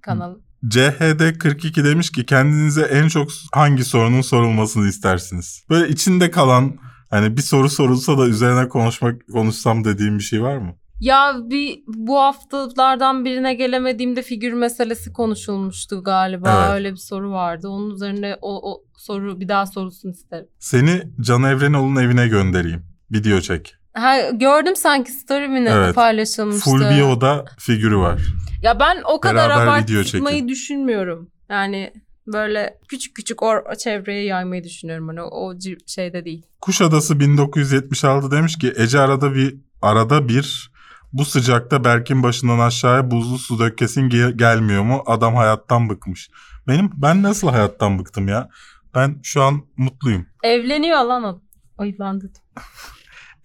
kanalı. CHD42 demiş ki kendinize en çok hangi sorunun sorulmasını istersiniz? Böyle içinde kalan hani bir soru sorulsa da üzerine konuşmak konuşsam dediğim bir şey var mı? Ya bir bu haftalardan birine gelemediğimde figür meselesi konuşulmuştu galiba. Evet. Öyle bir soru vardı. Onun üzerine o, o soru bir daha sorulsun isterim. Seni Can Evrenoğlu'nun evine göndereyim. Video çek. Ha, gördüm sanki story mi ne Evet. paylaşılmıştı. Full bio'da figürü var. Ya ben o kadar Beraber abartmayı düşünmüyorum. Yani böyle küçük küçük o çevreye yaymayı düşünüyorum. Hani o, şeyde değil. Kuşadası 1976 demiş ki Ece arada bir arada bir bu sıcakta Berk'in başından aşağıya buzlu su dökkesin ge- gelmiyor mu? Adam hayattan bıkmış. Benim ben nasıl hayattan bıktım ya? Ben şu an mutluyum. Evleniyor lan o. Ay lan dedim.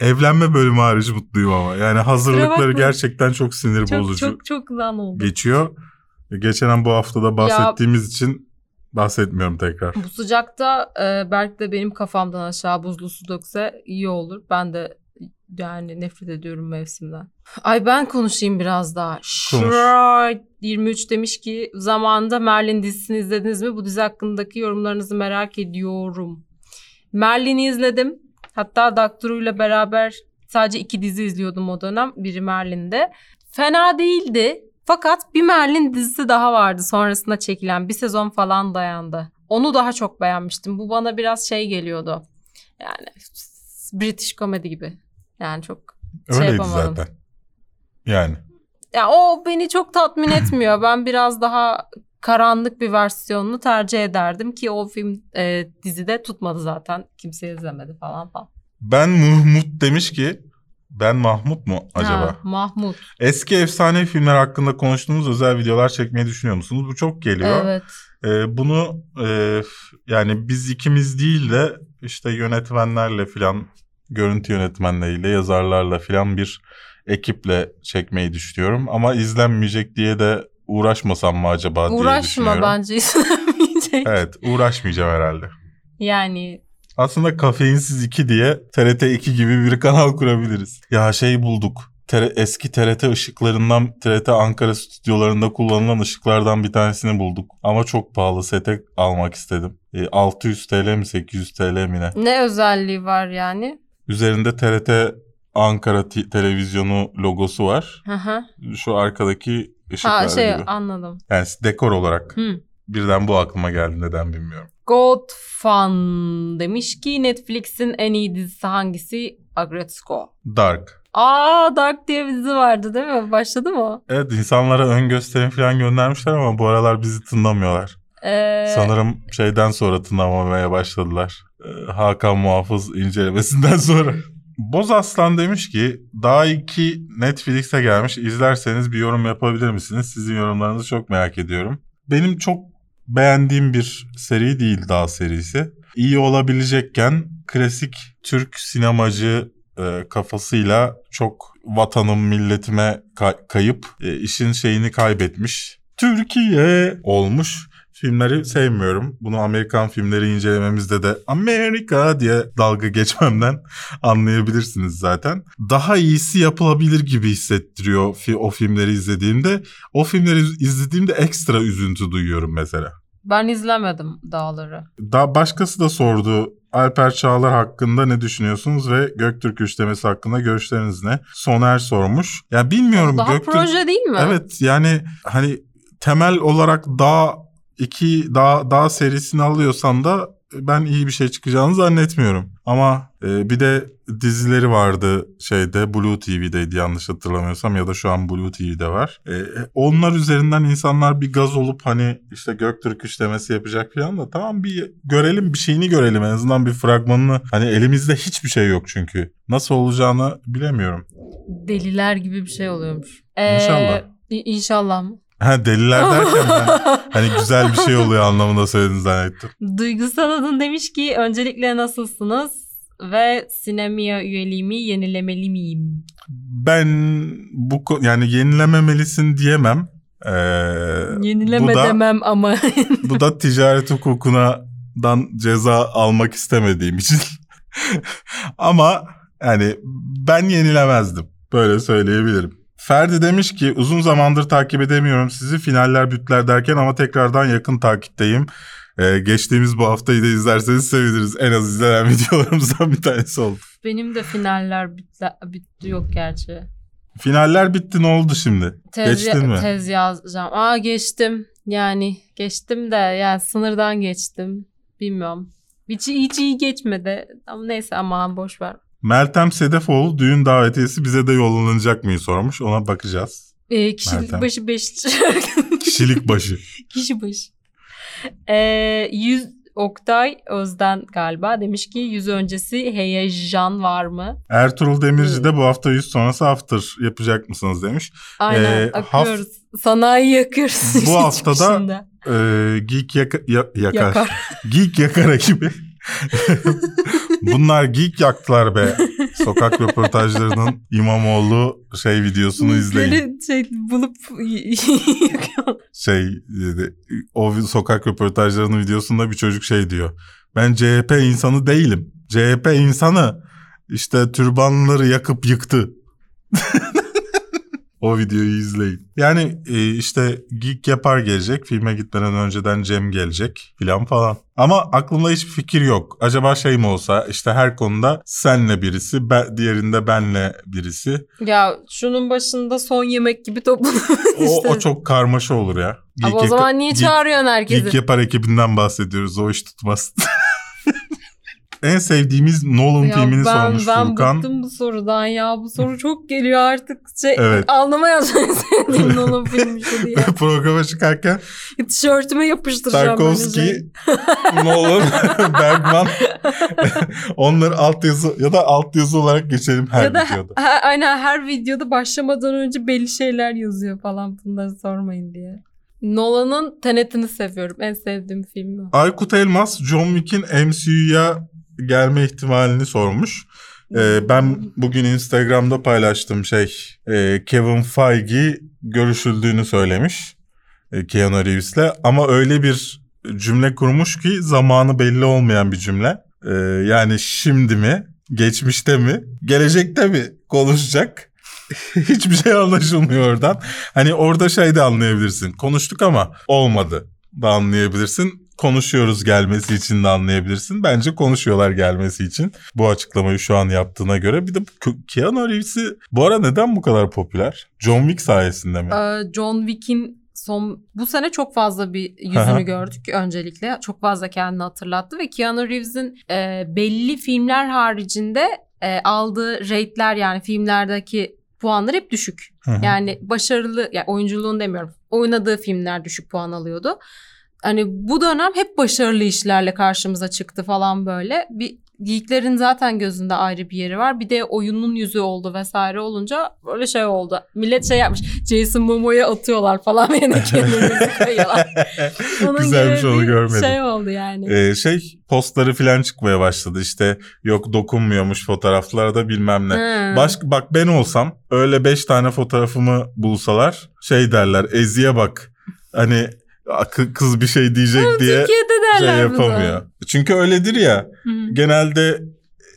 Evlenme bölümü hariç mutluyum ama. Yani hazırlıkları gerçekten çok sinir Çok bozucu çok çok lan oldu. geçiyor. Geçen bu haftada bahsettiğimiz için bahsetmiyorum tekrar. Bu sıcakta e, Berk de benim kafamdan aşağı buzlu su dökse iyi olur. Ben de yani nefret ediyorum mevsimden. Ay ben konuşayım biraz daha. Şuray 23 demiş ki zamanında Merlin dizisini izlediniz mi? Bu dizi hakkındaki yorumlarınızı merak ediyorum. Merlin'i izledim. Hatta ile beraber sadece iki dizi izliyordum o dönem. Biri Merlin'de. Fena değildi. Fakat bir Merlin dizisi daha vardı sonrasında çekilen. Bir sezon falan dayandı. Onu daha çok beğenmiştim. Bu bana biraz şey geliyordu. Yani British komedi gibi. Yani çok şey Öyleydi yapamadım. zaten. Yani. ya o beni çok tatmin etmiyor. Ben biraz daha karanlık bir versiyonunu tercih ederdim ki o film e, dizide tutmadı zaten. Kimse izlemedi falan falan. Ben Mahmut demiş ki ben Mahmut mu acaba? Ha, Mahmut. Eski efsane filmler hakkında konuştuğumuz özel videolar çekmeyi düşünüyor musunuz? Bu çok geliyor. Evet. Ee, bunu e, yani biz ikimiz değil de işte yönetmenlerle filan, görüntü yönetmenleriyle, yazarlarla filan bir ekiple çekmeyi düşünüyorum. Ama izlenmeyecek diye de uğraşmasam mı acaba diye Uğraşma düşünüyorum. bence izlemeyecek. Evet uğraşmayacağım herhalde. Yani Aslında Kafeinsiz 2 diye TRT 2 gibi bir kanal kurabiliriz. Ya şey bulduk. TR eski TRT ışıklarından TRT Ankara stüdyolarında kullanılan ışıklardan bir tanesini bulduk. Ama çok pahalı sete almak istedim. E, 600 TL mi 800 TL mi ne? ne özelliği var yani? Üzerinde TRT Ankara te- televizyonu logosu var. Hı hı. Şu arkadaki ışıklar Ha şey gibi. anladım. Yani dekor olarak. Hı. Birden bu aklıma geldi neden bilmiyorum. God Fun demiş ki Netflix'in en iyi dizisi hangisi? Agretsuko. Dark. Aa Dark diye bir dizi vardı değil mi? Başladı mı? Evet insanlara ön gösterim falan göndermişler ama bu aralar bizi tınlamıyorlar. Ee, Sanırım şeyden sonra tınlamamaya başladılar. Ee, Hakan Muhafız incelemesinden sonra. Boz Aslan demiş ki daha iki Netflix'e gelmiş. İzlerseniz bir yorum yapabilir misiniz? Sizin yorumlarınızı çok merak ediyorum. Benim çok beğendiğim bir seri değil daha serisi. İyi olabilecekken klasik Türk sinemacı e, kafasıyla çok vatanım milletime kay- kayıp e, işin şeyini kaybetmiş. Türkiye olmuş. Filmleri sevmiyorum. Bunu Amerikan filmleri incelememizde de Amerika diye dalga geçmemden anlayabilirsiniz zaten. Daha iyisi yapılabilir gibi hissettiriyor o filmleri izlediğimde. O filmleri izlediğimde ekstra üzüntü duyuyorum mesela. Ben izlemedim Dağları. Daha başkası da sordu. Alper Çağlar hakkında ne düşünüyorsunuz ve Göktürk üçlemesi hakkında görüşleriniz ne? Soner sormuş. Ya bilmiyorum Daha Göktürk proje değil mi? Evet yani hani temel olarak daha iki daha daha serisini alıyorsan da ben iyi bir şey çıkacağını zannetmiyorum. Ama e, bir de dizileri vardı şeyde Blue TV'deydi yanlış hatırlamıyorsam ya da şu an Blue TV'de var. E, onlar üzerinden insanlar bir gaz olup hani işte Göktürk işlemesi yapacak falan da tamam bir görelim bir şeyini görelim en azından bir fragmanını. Hani elimizde hiçbir şey yok çünkü. Nasıl olacağını bilemiyorum. Deliler gibi bir şey oluyormuş. Ee, İnşallah. İnşallah mı? Ha deliler derken ben hani güzel bir şey oluyor anlamında söyledin zannettim. Duygusal Adın demiş ki öncelikle nasılsınız? Ve Sinemia üyeliğimi yenilemeli miyim? Ben bu yani yenilememelisin diyemem. Ee, Yenileme bu da, demem ama. bu da ticaret hukukuna dan ceza almak istemediğim için. Ama yani ben yenilemezdim. Böyle söyleyebilirim. Ferdi demiş ki uzun zamandır takip edemiyorum sizi finaller bütler derken ama tekrardan yakın takipteyim. Ee, geçtiğimiz bu haftayı da izlerseniz seviniriz. En az izlenen videolarımızdan bir tanesi oldu. Benim de finaller bitti, bitti yok gerçi. Finaller bitti ne oldu şimdi? Tez, Geçtin mi? tez yazacağım. Aa geçtim. Yani geçtim de yani sınırdan geçtim. Bilmiyorum. Hiç, hiç iyi geçmedi. Ama neyse aman boş ver. Meltem Sedefoğlu düğün davetiyesi bize de yollanacak mıyı sormuş. Ona bakacağız. Ee, kişilik Meltem. başı 5 Kişilik başı. Kişi başı. 100 Oktay Özden galiba demiş ki yüz öncesi heyecan var mı? Ertuğrul Demirci de bu hafta yüz sonrası after yapacak mısınız demiş. Aynen Ee, akıyoruz. Sanayi yakıyoruz. Bu haftada. Ee, Geek yaka- ya- yakar. yakar. Geek yakar ekibi. Bunlar geek yaktılar be. Sokak röportajlarının İmamoğlu şey videosunu izleyin. Şey bulup. Şey o sokak röportajlarının videosunda bir çocuk şey diyor. Ben CHP insanı değilim. CHP insanı işte türbanları yakıp yıktı. o videoyu izleyin. Yani e, işte Geek yapar gelecek. Filme gitmeden önceden Cem gelecek filan falan. Ama aklımda hiçbir fikir yok. Acaba şey mi olsa işte her konuda senle birisi, ben, diğerinde benle birisi. Ya şunun başında son yemek gibi toplanıyor O, işte. o çok karmaşa olur ya. Ama Geek o zaman niye çağırıyorsun herkesi? Geek yapar ekibinden bahsediyoruz. O iş tutmaz. en sevdiğimiz Nolan Ya filmini ben, sormuş ben Furkan. bıktım bu sorudan ya. Bu soru çok geliyor artık. Şey, Evet. Alnıma yazmayı sevdiğim Nolan filmi diye. Programa çıkarken Tişörtüme yapıştıracağım Tarkovski. Nolan, Bergman onları alt yazı ya da alt yazı olarak geçelim her ya da videoda. ha- aynen her videoda başlamadan önce belli şeyler yazıyor falan bunları sormayın diye. Nolan'ın Tenet'ini seviyorum. En sevdiğim filmi. Aykut Elmas, John Wick'in MCU'ya gelme ihtimalini sormuş. Ee, ben bugün Instagram'da paylaştım şey e, Kevin Feige görüşüldüğünü söylemiş e, Keanu Reeves'le ama öyle bir cümle kurmuş ki zamanı belli olmayan bir cümle. Ee, yani şimdi mi, geçmişte mi, gelecekte mi konuşacak? Hiçbir şey anlaşılmıyor oradan. Hani orada şey de anlayabilirsin. Konuştuk ama olmadı da anlayabilirsin. Konuşuyoruz gelmesi için de anlayabilirsin. Bence konuşuyorlar gelmesi için. Bu açıklamayı şu an yaptığına göre. Bir de Ke- Keanu Reeves'i bu ara neden bu kadar popüler? John Wick sayesinde mi? Ee, John Wick'in son bu sene çok fazla bir yüzünü gördük öncelikle. Çok fazla kendini hatırlattı ve Keanu Reeves'in e, belli filmler haricinde e, aldığı rate'ler yani filmlerdeki puanlar hep düşük. Yani başarılı yani oyunculuğunu demiyorum. Oynadığı filmler düşük puan alıyordu. Hani bu dönem hep başarılı işlerle karşımıza çıktı falan böyle. Bir geeklerin zaten gözünde ayrı bir yeri var. Bir de oyunun yüzü oldu vesaire olunca böyle şey oldu. Millet şey yapmış. Jason Momoa'ya atıyorlar falan yerine kendini koyuyorlar. Onun Güzelmiş onu görmedim. Şey oldu yani. Ee, şey postları falan çıkmaya başladı işte yok dokunmuyormuş fotoğraflarda bilmem ne. Hı. Baş, bak ben olsam öyle beş tane fotoğrafımı bulsalar şey derler Ezi'ye bak hani kız bir şey diyecek diye Türkiye'de şey yapamıyor. Çünkü öyledir ya. Hı. Genelde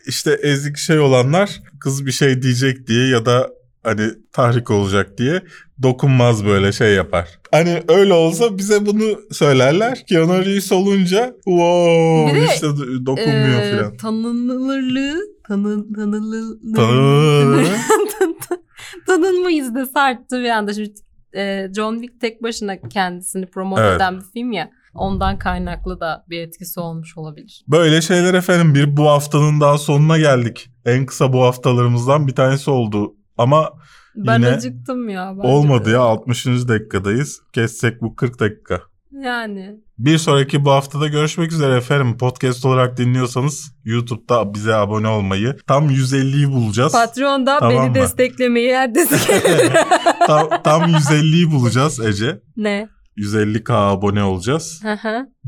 işte ezik şey olanlar kız bir şey diyecek diye ya da hani tahrik olacak diye dokunmaz böyle şey yapar. Hani öyle olsa bize bunu söylerler. Keanu Reeves olunca wow de, işte do- dokunmuyor Ee, filan. Tanınırlığı, tanı, tanınırlığı, Tanı- tanınma izdesi arttı bir anda. Şimdi e, John Wick tek başına kendisini promote Evet. eden bir film ya. Ondan kaynaklı da bir etkisi olmuş olabilir. Böyle şeyler efendim bir bu haftanın daha sonuna geldik. En kısa bu haftalarımızdan bir tanesi oldu. Ama Ben Yine acıktım ya. olmadı de. ya 60. dakikadayız. Kessek bu 40 dakika. Yani. Bir sonraki bu haftada görüşmek üzere efendim. Podcast olarak dinliyorsanız YouTube'da bize abone olmayı tam 150'yi bulacağız. Patreon'da Tamam beni mı? desteklemeyi herkes tam, tam 150'yi bulacağız Ece. Ne? 150k abone olacağız.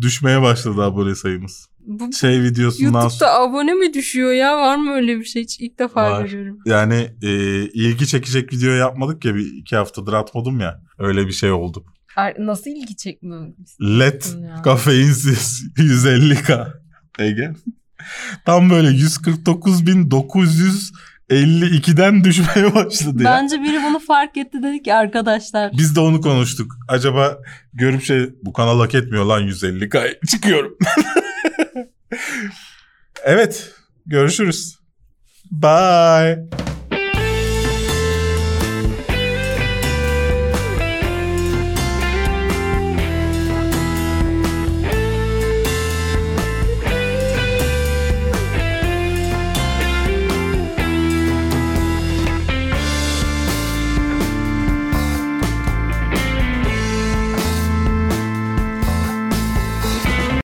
Düşmeye başladı abone sayımız. Bu Şey videosundan YouTube'da abone mi düşüyor ya? Var mı öyle bir şey? Hiç ilk defa Var. görüyorum. yani e, ilgi çekecek video yapmadık ya bir iki haftadır atmadım ya. Öyle bir şey oldu. Nasıl ilgi çekmiyor? LED kafeinsiz 150k. Ege. Tam böyle 149.952'den düşmeye başladı ya. Bence biri bunu fark etti dedi ki arkadaşlar. Biz de onu konuştuk. Acaba görüp şey bu kanal hak etmiyor lan 150k çıkıyorum. evet görüşürüz. Bye.